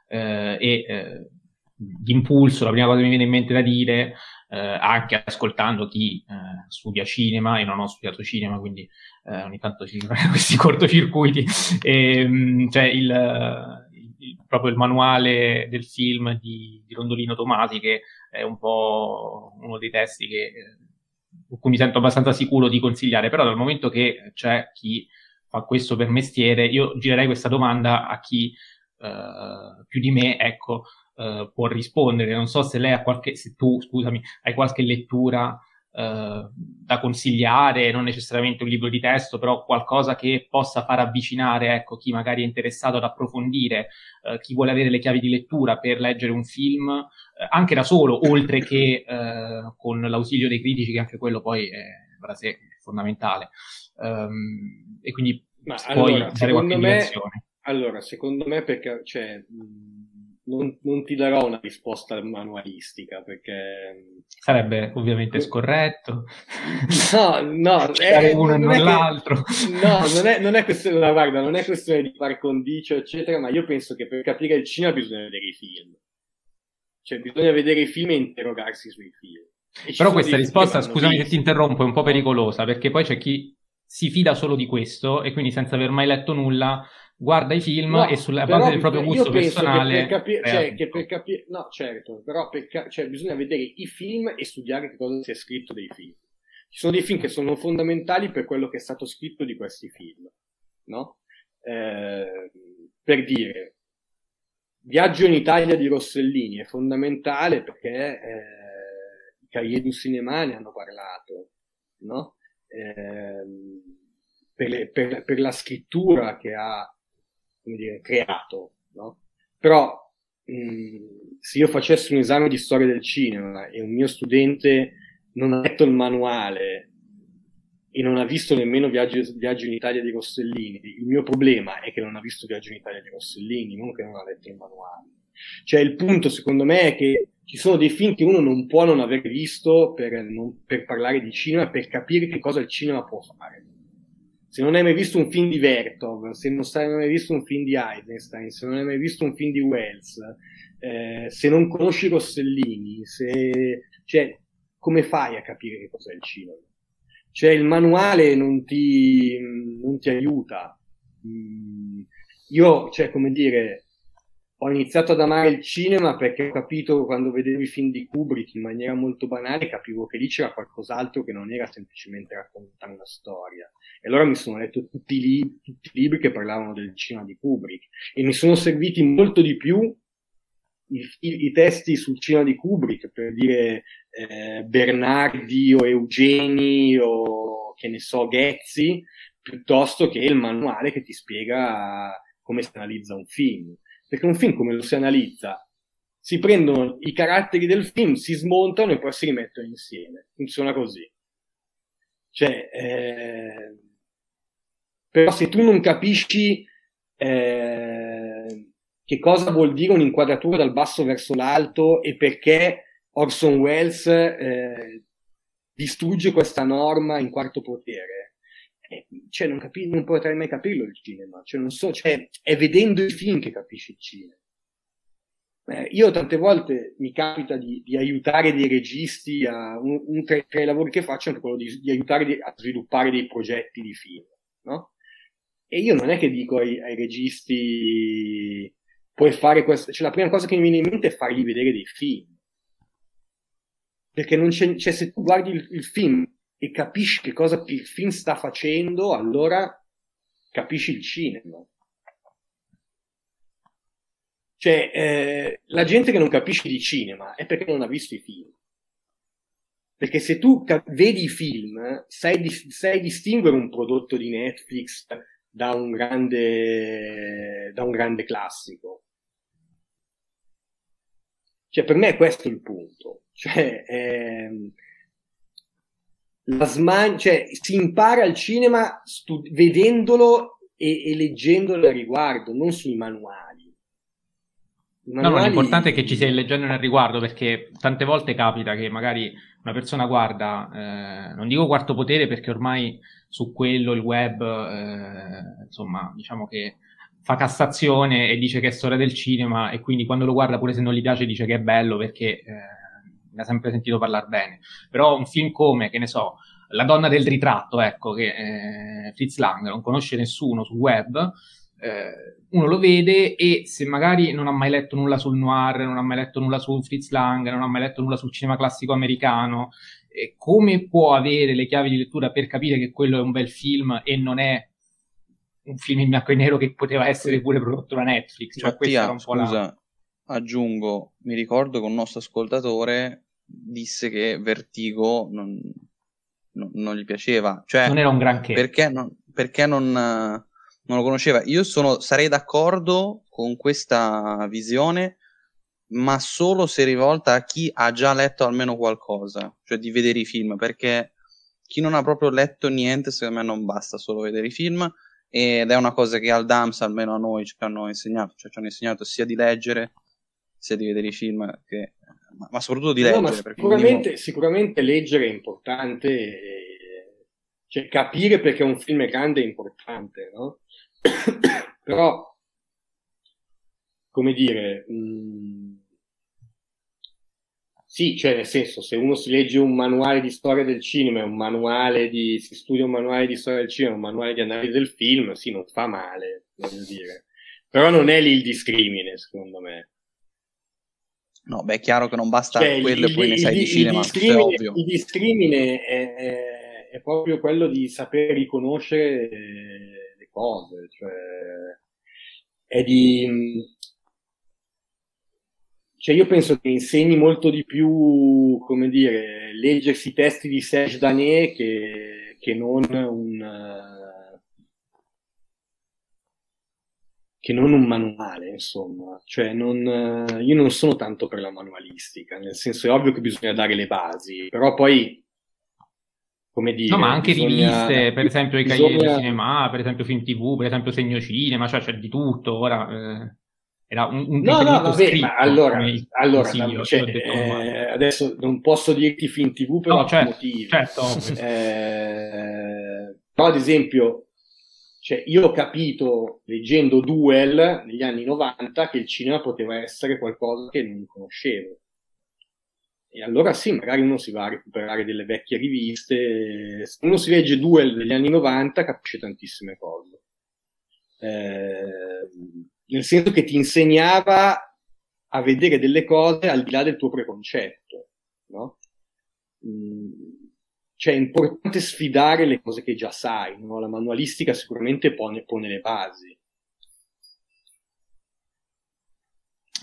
Eh, e eh, d'impulso la prima cosa che mi viene in mente da dire eh, anche ascoltando chi eh, studia cinema e non ho studiato cinema, quindi eh, ogni tanto ci sono questi cortocircuiti. E, ehm, cioè il, il, proprio il manuale del film di, di, Rondolino Tomasi, che è un po' uno dei testi che, su cui mi sento abbastanza sicuro di consigliare, però dal momento che c'è chi fa questo per mestiere, io girerei questa domanda a chi uh, più di me, ecco, uh, può rispondere. Non so se lei ha qualche, se tu, scusami, hai qualche lettura Uh, da consigliare, non necessariamente un libro di testo, però qualcosa che possa far avvicinare ecco, chi magari è interessato ad approfondire, uh, chi vuole avere le chiavi di lettura per leggere un film, anche da solo, oltre che con l'ausilio dei critici, che anche quello poi è, sé, fondamentale. Um, e quindi Ma puoi allora, dare qualche me, Allora, secondo me, perché cioè, non, non, ti darò una risposta manualistica perché sarebbe ovviamente scorretto. No no è, uno e non, non l'altro che, no non è, non è questione no, guarda non è questione di far condicio eccetera ma io penso che per capire il cinema bisogna vedere i film. Cioè bisogna vedere i film e interrogarsi sui film. Però questa risposta scusami se ti interrompo è un po' pericolosa perché poi c'è chi si fida solo di questo e quindi senza aver mai letto nulla guarda i film no, e sulla base del proprio gusto personale. Che per capire, cioè, che per capire, no, certo, però per, cioè, bisogna vedere i film e studiare che cosa si è scritto dei film. Ci sono dei film che sono fondamentali per quello che è stato scritto di questi film, no? Eh, per dire, Viaggio in Italia di Rossellini è fondamentale perché eh, i Cahiers du Cinema ne hanno parlato, no? Eh, per, le, per, per, la scrittura che ha come dire, creato, no? Però se io facessi un esame di storia del cinema e un mio studente non ha letto il manuale e non ha visto nemmeno Viaggio, Viaggio in Italia di Rossellini, il mio problema è che non ha visto Viaggio in Italia di Rossellini, non che non ha letto il manuale. Cioè il punto secondo me è che ci sono dei film che uno non può non aver visto per, non, per parlare di cinema, per capire che cosa il cinema può fare se non hai mai visto un film di Vertov, se non hai mai visto un film di Eisenstein, se non hai mai visto un film di Wells, eh, se non conosci Rossellini, se, cioè, come fai a capire che cos'è il cinema? Cioè, il manuale non ti, non ti aiuta. Mm, io, cioè, come dire, ho iniziato ad amare il cinema perché ho capito quando vedevo i film di Kubrick in maniera molto banale, capivo che lì c'era qualcos'altro che non era semplicemente raccontare una storia. E allora mi sono letto tutti i, libri, tutti i libri che parlavano del cinema di Kubrick e mi sono serviti molto di più i, i, i testi sul cinema di Kubrick, per dire eh, Bernardi o Eugeni o che ne so, Ghezzi, piuttosto che il manuale che ti spiega come si analizza un film perché un film come lo si analizza? Si prendono i caratteri del film, si smontano e poi si rimettono insieme. Funziona così. Cioè, eh... però se tu non capisci eh... che cosa vuol dire un'inquadratura dal basso verso l'alto e perché Orson Welles eh... distrugge questa norma in quarto potere, cioè non, capi- non potrai mai capirlo il cinema, cioè non so, cioè è vedendo i film che capisci il cinema. Eh, io tante volte mi capita di, di aiutare dei registi a un, un tra, tra, i lavori che faccio è anche quello di, di aiutare di, a sviluppare dei progetti di film, no? E io non è che dico ai, ai registi puoi fare questo, cioè la prima cosa che mi viene in mente è fargli vedere dei film. Perché non c'è, cioè se tu guardi il, il film e capisci che cosa il film sta facendo, allora capisci il cinema. Cioè, eh, la gente che non capisce di cinema è perché non ha visto i film. Perché se tu cap- vedi i film, sai, di- sai distinguere un prodotto di Netflix da un grande, da un grande classico. Cioè, per me è questo il punto. Cioè, ehm, la sman- cioè, si impara al cinema stud- vedendolo e, e leggendolo a riguardo, non sui manuali. manuali... No, l'importante è che ci sia il leggendo al riguardo, perché tante volte capita che magari una persona guarda, eh, non dico quarto potere perché ormai su quello il web, eh, insomma, diciamo che fa cassazione e dice che è storia del cinema e quindi quando lo guarda pure se non gli piace dice che è bello perché eh, ne ha sempre sentito parlare bene. Però un film come, che ne so, La donna del ritratto, ecco, che eh, Fritz Lang non conosce nessuno sul web, eh, uno lo vede e se magari non ha mai letto nulla sul noir, non ha mai letto nulla su Fritz Lang, non ha mai letto nulla sul cinema classico americano, eh, come può avere le chiavi di lettura per capire che quello è un bel film e non è un film in bianco e nero che poteva essere pure prodotto da Netflix? Cioè, Mattia, scusa, la... aggiungo, mi ricordo che un nostro ascoltatore disse che Vertigo non, non, non gli piaceva. Cioè, non era un granché. Perché non, perché non, non lo conosceva? Io sono, sarei d'accordo con questa visione, ma solo se rivolta a chi ha già letto almeno qualcosa, cioè di vedere i film, perché chi non ha proprio letto niente, secondo me non basta solo vedere i film ed è una cosa che al DAMS, almeno a noi, ci hanno insegnato, cioè ci hanno insegnato sia di leggere sia di vedere i film che ma, ma soprattutto di leggere. No, sicuramente, minimo... sicuramente, leggere è importante, eh, cioè capire perché un film è grande è importante, no? Però, come dire, mh, mm, sì, cioè nel senso, se uno si legge un manuale di storia del cinema, un manuale di, si studia un manuale di storia del cinema, un manuale di analisi del film, sì, non fa male, voglio dire. Però non è lì il discrimine, secondo me. No, beh, è chiaro che non basta cioè, quello e poi ne sai di cinema, è ovvio. Il discrimine è, è, è, proprio quello di sapere riconoscere le cose, cioè è di... Cioè io penso che insegni molto di più, come dire, leggersi i testi di Serge Danet che, che non un che non un manuale, insomma. Cioè, non, io non sono tanto per la manualistica, nel senso è ovvio che bisogna dare le basi, però poi, come dire... No, ma anche bisogna, riviste, per esempio i bisogna... cahiers di cinema, per esempio film tv, per esempio segno cinema, cioè c'è di tutto, ora... Eh, era un, un no, no, vabbè, scritto, ma allora, allora cioè, eh, adesso non posso dirti film tv per no, certo, motivi. Certo, eh, però ad esempio cioè, io ho capito, leggendo Duel negli anni 90, che il cinema poteva essere qualcosa che non conoscevo. E allora sì, magari uno si va a recuperare delle vecchie riviste. Se uno si legge Duel degli anni 90, capisce tantissime cose. Eh, nel senso che ti insegnava a vedere delle cose al di là del tuo preconcetto, no? Mm cioè è importante sfidare le cose che già sai, no? la manualistica sicuramente pone, pone le basi.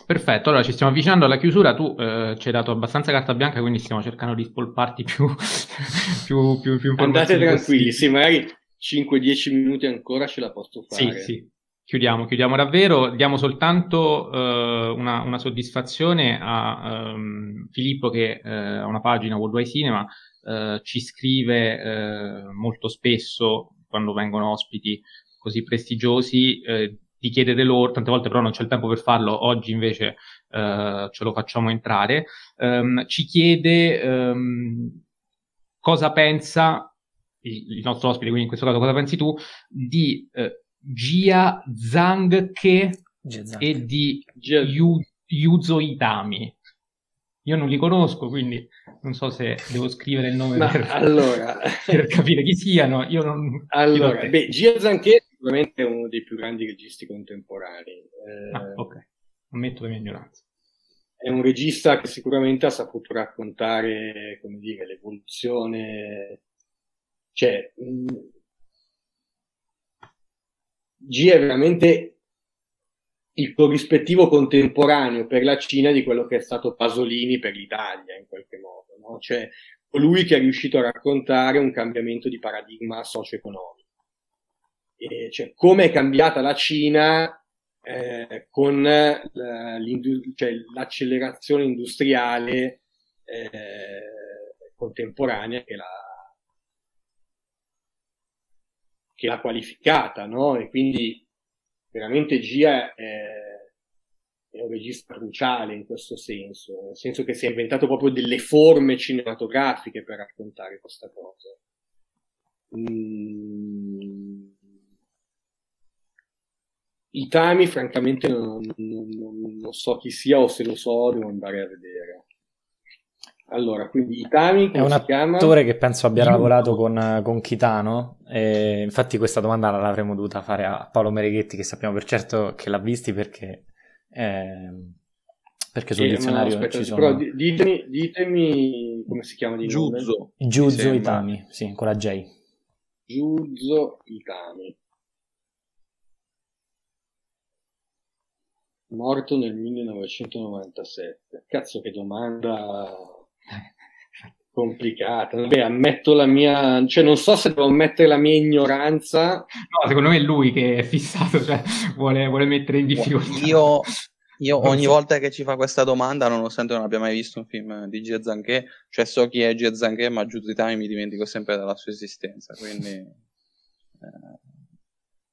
Perfetto, allora ci stiamo avvicinando alla chiusura, tu eh, ci hai dato abbastanza carta bianca, quindi stiamo cercando di spolparti più, più, più, più Andate tranquilli, sì, magari 5-10 minuti ancora ce la posso fare. Sì, sì. Chiudiamo, chiudiamo davvero, diamo soltanto uh, una, una, soddisfazione a um, Filippo che uh, ha una pagina Worldwide Cinema eh, ci scrive eh, molto spesso quando vengono ospiti così prestigiosi eh, di chiedere loro, tante volte però non c'è il tempo per farlo, oggi invece eh, ce lo facciamo entrare, um, ci chiede um, cosa pensa il, il, nostro ospite, quindi in questo caso cosa pensi tu, di eh, Jia Zhang Ke e di Yu, Yuzo Itami. Io non li conosco, quindi non so se devo scrivere il nome per, allora... per, capire chi siano. Io non... Allora, beh, Gia Zanché sicuramente è uno dei più grandi registi contemporanei. Eh, ah, ok, ammetto la mia ignoranza. È un regista che sicuramente ha saputo raccontare, come dire, l'evoluzione. Cioè, mh... G è veramente il corrispettivo contemporaneo per la Cina di quello che è stato Pasolini per l'Italia, in qualche modo, no? Cioè, colui che è riuscito a raccontare un cambiamento di paradigma socio-economico. E, cioè, come è cambiata la Cina eh, con la, cioè, l'accelerazione industriale eh, contemporanea che l'ha, che l'ha qualificata, no? E quindi veramente Gia è, è, un regista cruciale in questo senso, nel senso che si è inventato proprio delle forme cinematografiche per raccontare questa cosa. Mm. Itami, francamente, non, non, non, non, so chi sia o se lo so, devo andare a vedere. Allora, quindi Itami è un attore che penso abbia lavorato con, con Kitano. E infatti, questa domanda l'avremmo dovuta fare a Paolo Mereghetti, che sappiamo per certo che l'ha visti perché, eh, perché sul eh, dizionario no, aspetta, ci sono. Però ditemi, ditemi, come si chiama di Giuzzo. Giuzzo Itami, sì, con la J. Giuzzo Itami. Morto nel 1997. Cazzo, che domanda complicata. Vabbè, ammetto la mia, cioè non so se devo ammettere la mia ignoranza. No, secondo me è lui che è fissato, cioè vuole, vuole mettere in difficoltà. Io, io ogni so. volta che ci fa questa domanda, nonostante non abbia mai visto un film di Gia Zanché, cioè so chi è Gia Zanché, ma giù di time mi dimentico sempre della sua esistenza, quindi... Eh,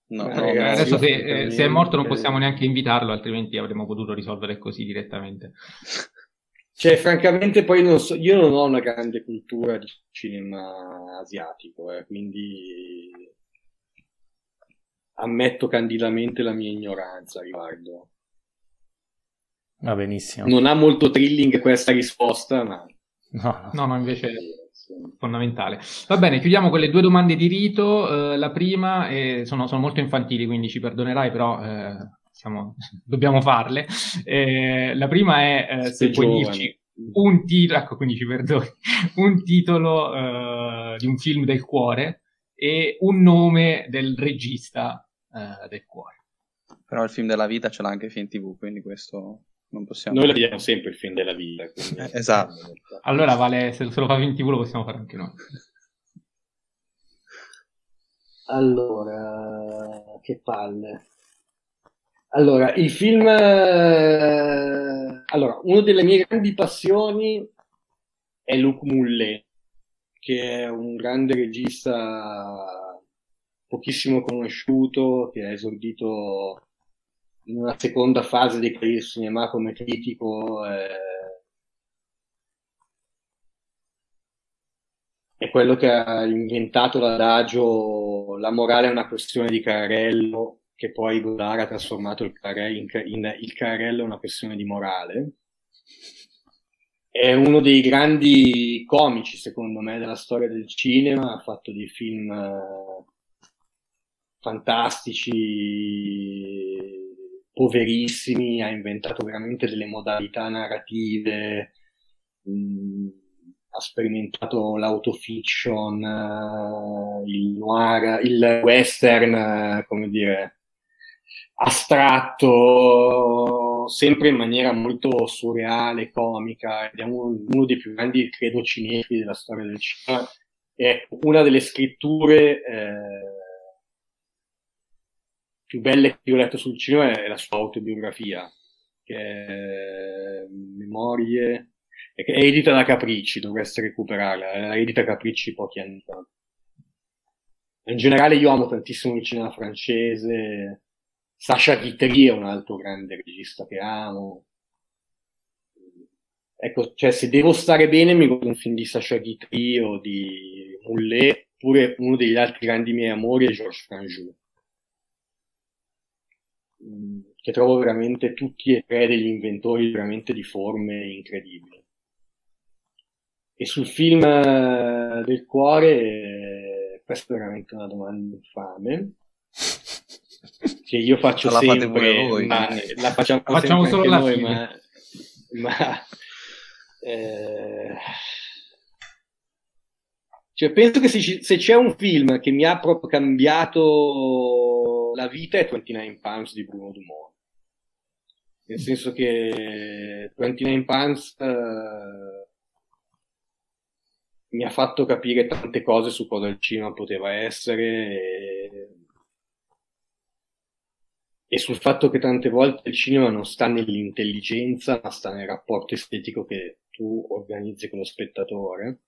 no, no, ragazzi, adesso se, eh, se, è morto non possiamo neanche invitarlo, altrimenti avremmo potuto risolvere così direttamente. Cioè, francamente, poi non so, io non ho una grande cultura di cinema asiatico, eh, quindi ammetto candidamente la mia ignoranza a riguardo. Va benissimo. Non ha molto thrilling questa risposta, ma... No, no, no invece è fondamentale. Va bene, chiudiamo con le due domande di rito. Uh, la prima, eh, sono, sono, molto infantili, quindi ci perdonerai, però... Eh siamo, dobbiamo farle. Eh, la prima è eh, se puoi dirci un titolo, ecco quindi ci perdoni, un titolo eh, di un film del cuore e un nome del regista eh, del cuore. Però il film della vita ce l'ha anche film TV, quindi questo non possiamo... Noi lo diamo sempre il film della vita. Quindi... Eh, esatto. Allora vale, se lo fa film TV lo possiamo fare anche noi. Allora, che palle. Allora, il film... Eh, allora, una delle mie grandi passioni è Luc Moulet, che è un grande regista pochissimo conosciuto, che ha esordito in una seconda fase di carriera cinema come critico. Eh, è quello che ha inventato l'adagio La morale è una questione di carrello che poi Godard ha trasformato il carrello in, in, il carrello è una questione di morale. È uno dei grandi comici, secondo me, della storia del cinema, ha fatto dei film eh, fantastici, poverissimi, ha inventato veramente delle modalità narrative, mm, ha sperimentato l'autofiction, uh, il noir, il western, uh, come dire, astratto, sempre in maniera molto surreale, comica, ed è uno, uno dei più grandi, credo, cinefili della storia del cinema. È una delle scritture eh, più belle che ho letto sul cinema è la sua autobiografia, che è Memorie, è edita da Capricci, dovreste recuperarla, è edita Capricci pochi anni fa. In generale io amo tantissimo il cinema francese, Sasha Guitry è un altro grande regista che amo. Ecco, cioè, se devo stare bene mi guardo un film di Sasha Guitry o di Moulet, oppure uno degli altri grandi miei amori è Georges Franjou, mm, che trovo veramente tutti e tre degli inventori veramente di forme incredibili. E sul film eh, del cuore, eh, questa è veramente una domanda infame che io faccio la sempre, fate voi, ma la facciamo, la facciamo solo la noi, ma, ma eh, cioè, penso che se, se, c'è un film che mi ha proprio cambiato la vita è 29 Pounds di Bruno Dumont. Nel senso che 29 Pounds eh, mi ha fatto capire tante cose su cosa il cinema poteva essere. E, e sul fatto che tante volte il cinema non sta nell'intelligenza, ma sta nel rapporto estetico che tu organizzi con lo spettatore.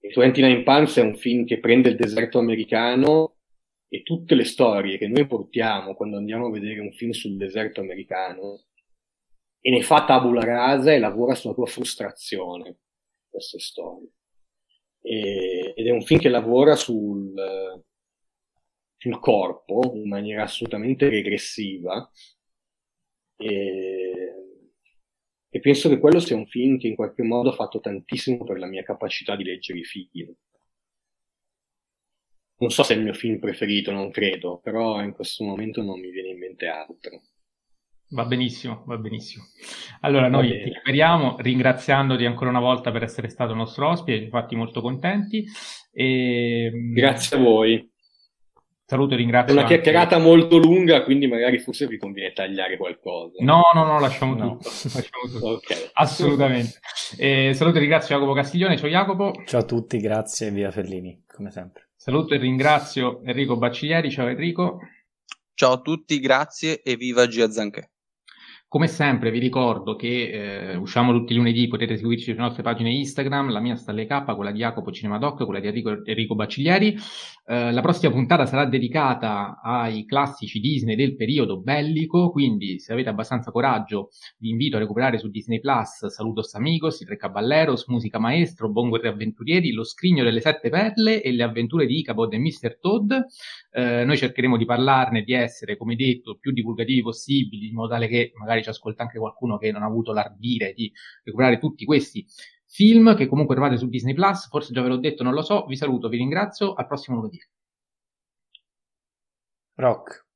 E 29 Palms è un film che prende il deserto americano e tutte le storie che noi portiamo quando andiamo a vedere un film sul deserto americano e ne fa tabula rasa e lavora sulla tua frustrazione, queste storie. E, ed è un film che lavora sul, sul corpo in maniera assolutamente regressiva. E, E penso che quello sia un film che in qualche modo ha fatto tantissimo per la mia capacità di leggere i film. Non so se è il mio film preferito, non credo, però in questo momento non mi viene in mente altro. Va benissimo, va benissimo. Allora, noi ti speriamo ringraziandoti ancora una volta per essere stato nostro ospite, ci fatti molto contenti. E... Grazie a voi. Saluto e ringrazio. È una chiacchierata anche... molto lunga, quindi magari forse vi conviene tagliare qualcosa. No, no, no, lasciamo no. tutto. Lasciamo tutto. okay. Assolutamente. E saluto e ringrazio Jacopo Castiglione. Ciao Jacopo. Ciao a tutti, grazie via Fellini, come sempre. Saluto e ringrazio Enrico Bacciglieri. Ciao Enrico. Ciao a tutti, grazie e viva Gia Zanché. Come sempre vi ricordo che eh, usciamo tutti i lunedì, potete seguirci sulle nostre pagine Instagram, la mia sta alle K, quella di Jacopo Cinemadoc, quella di Enrico, Enrico Baciglieri. Eh, la prossima puntata sarà dedicata ai classici Disney del periodo bellico, quindi se avete abbastanza coraggio vi invito a recuperare su Disney Plus Saludos Amigos, I Tre Caballeros, Musica Maestro, Bongo e Tre Avventurieri, Lo Scrigno delle Sette Perle e le avventure di Icabod e Mr. Todd. Eh, noi cercheremo di parlarne, di essere, come detto, più divulgativi possibili, in modo tale che magari magari ci ascolta anche qualcuno che non ha avuto l'ardire di recuperare tutti questi film che comunque trovate su Disney Plus, forse già ve l'ho detto, non lo so, vi saluto, vi ringrazio, al prossimo lunedì. Rock.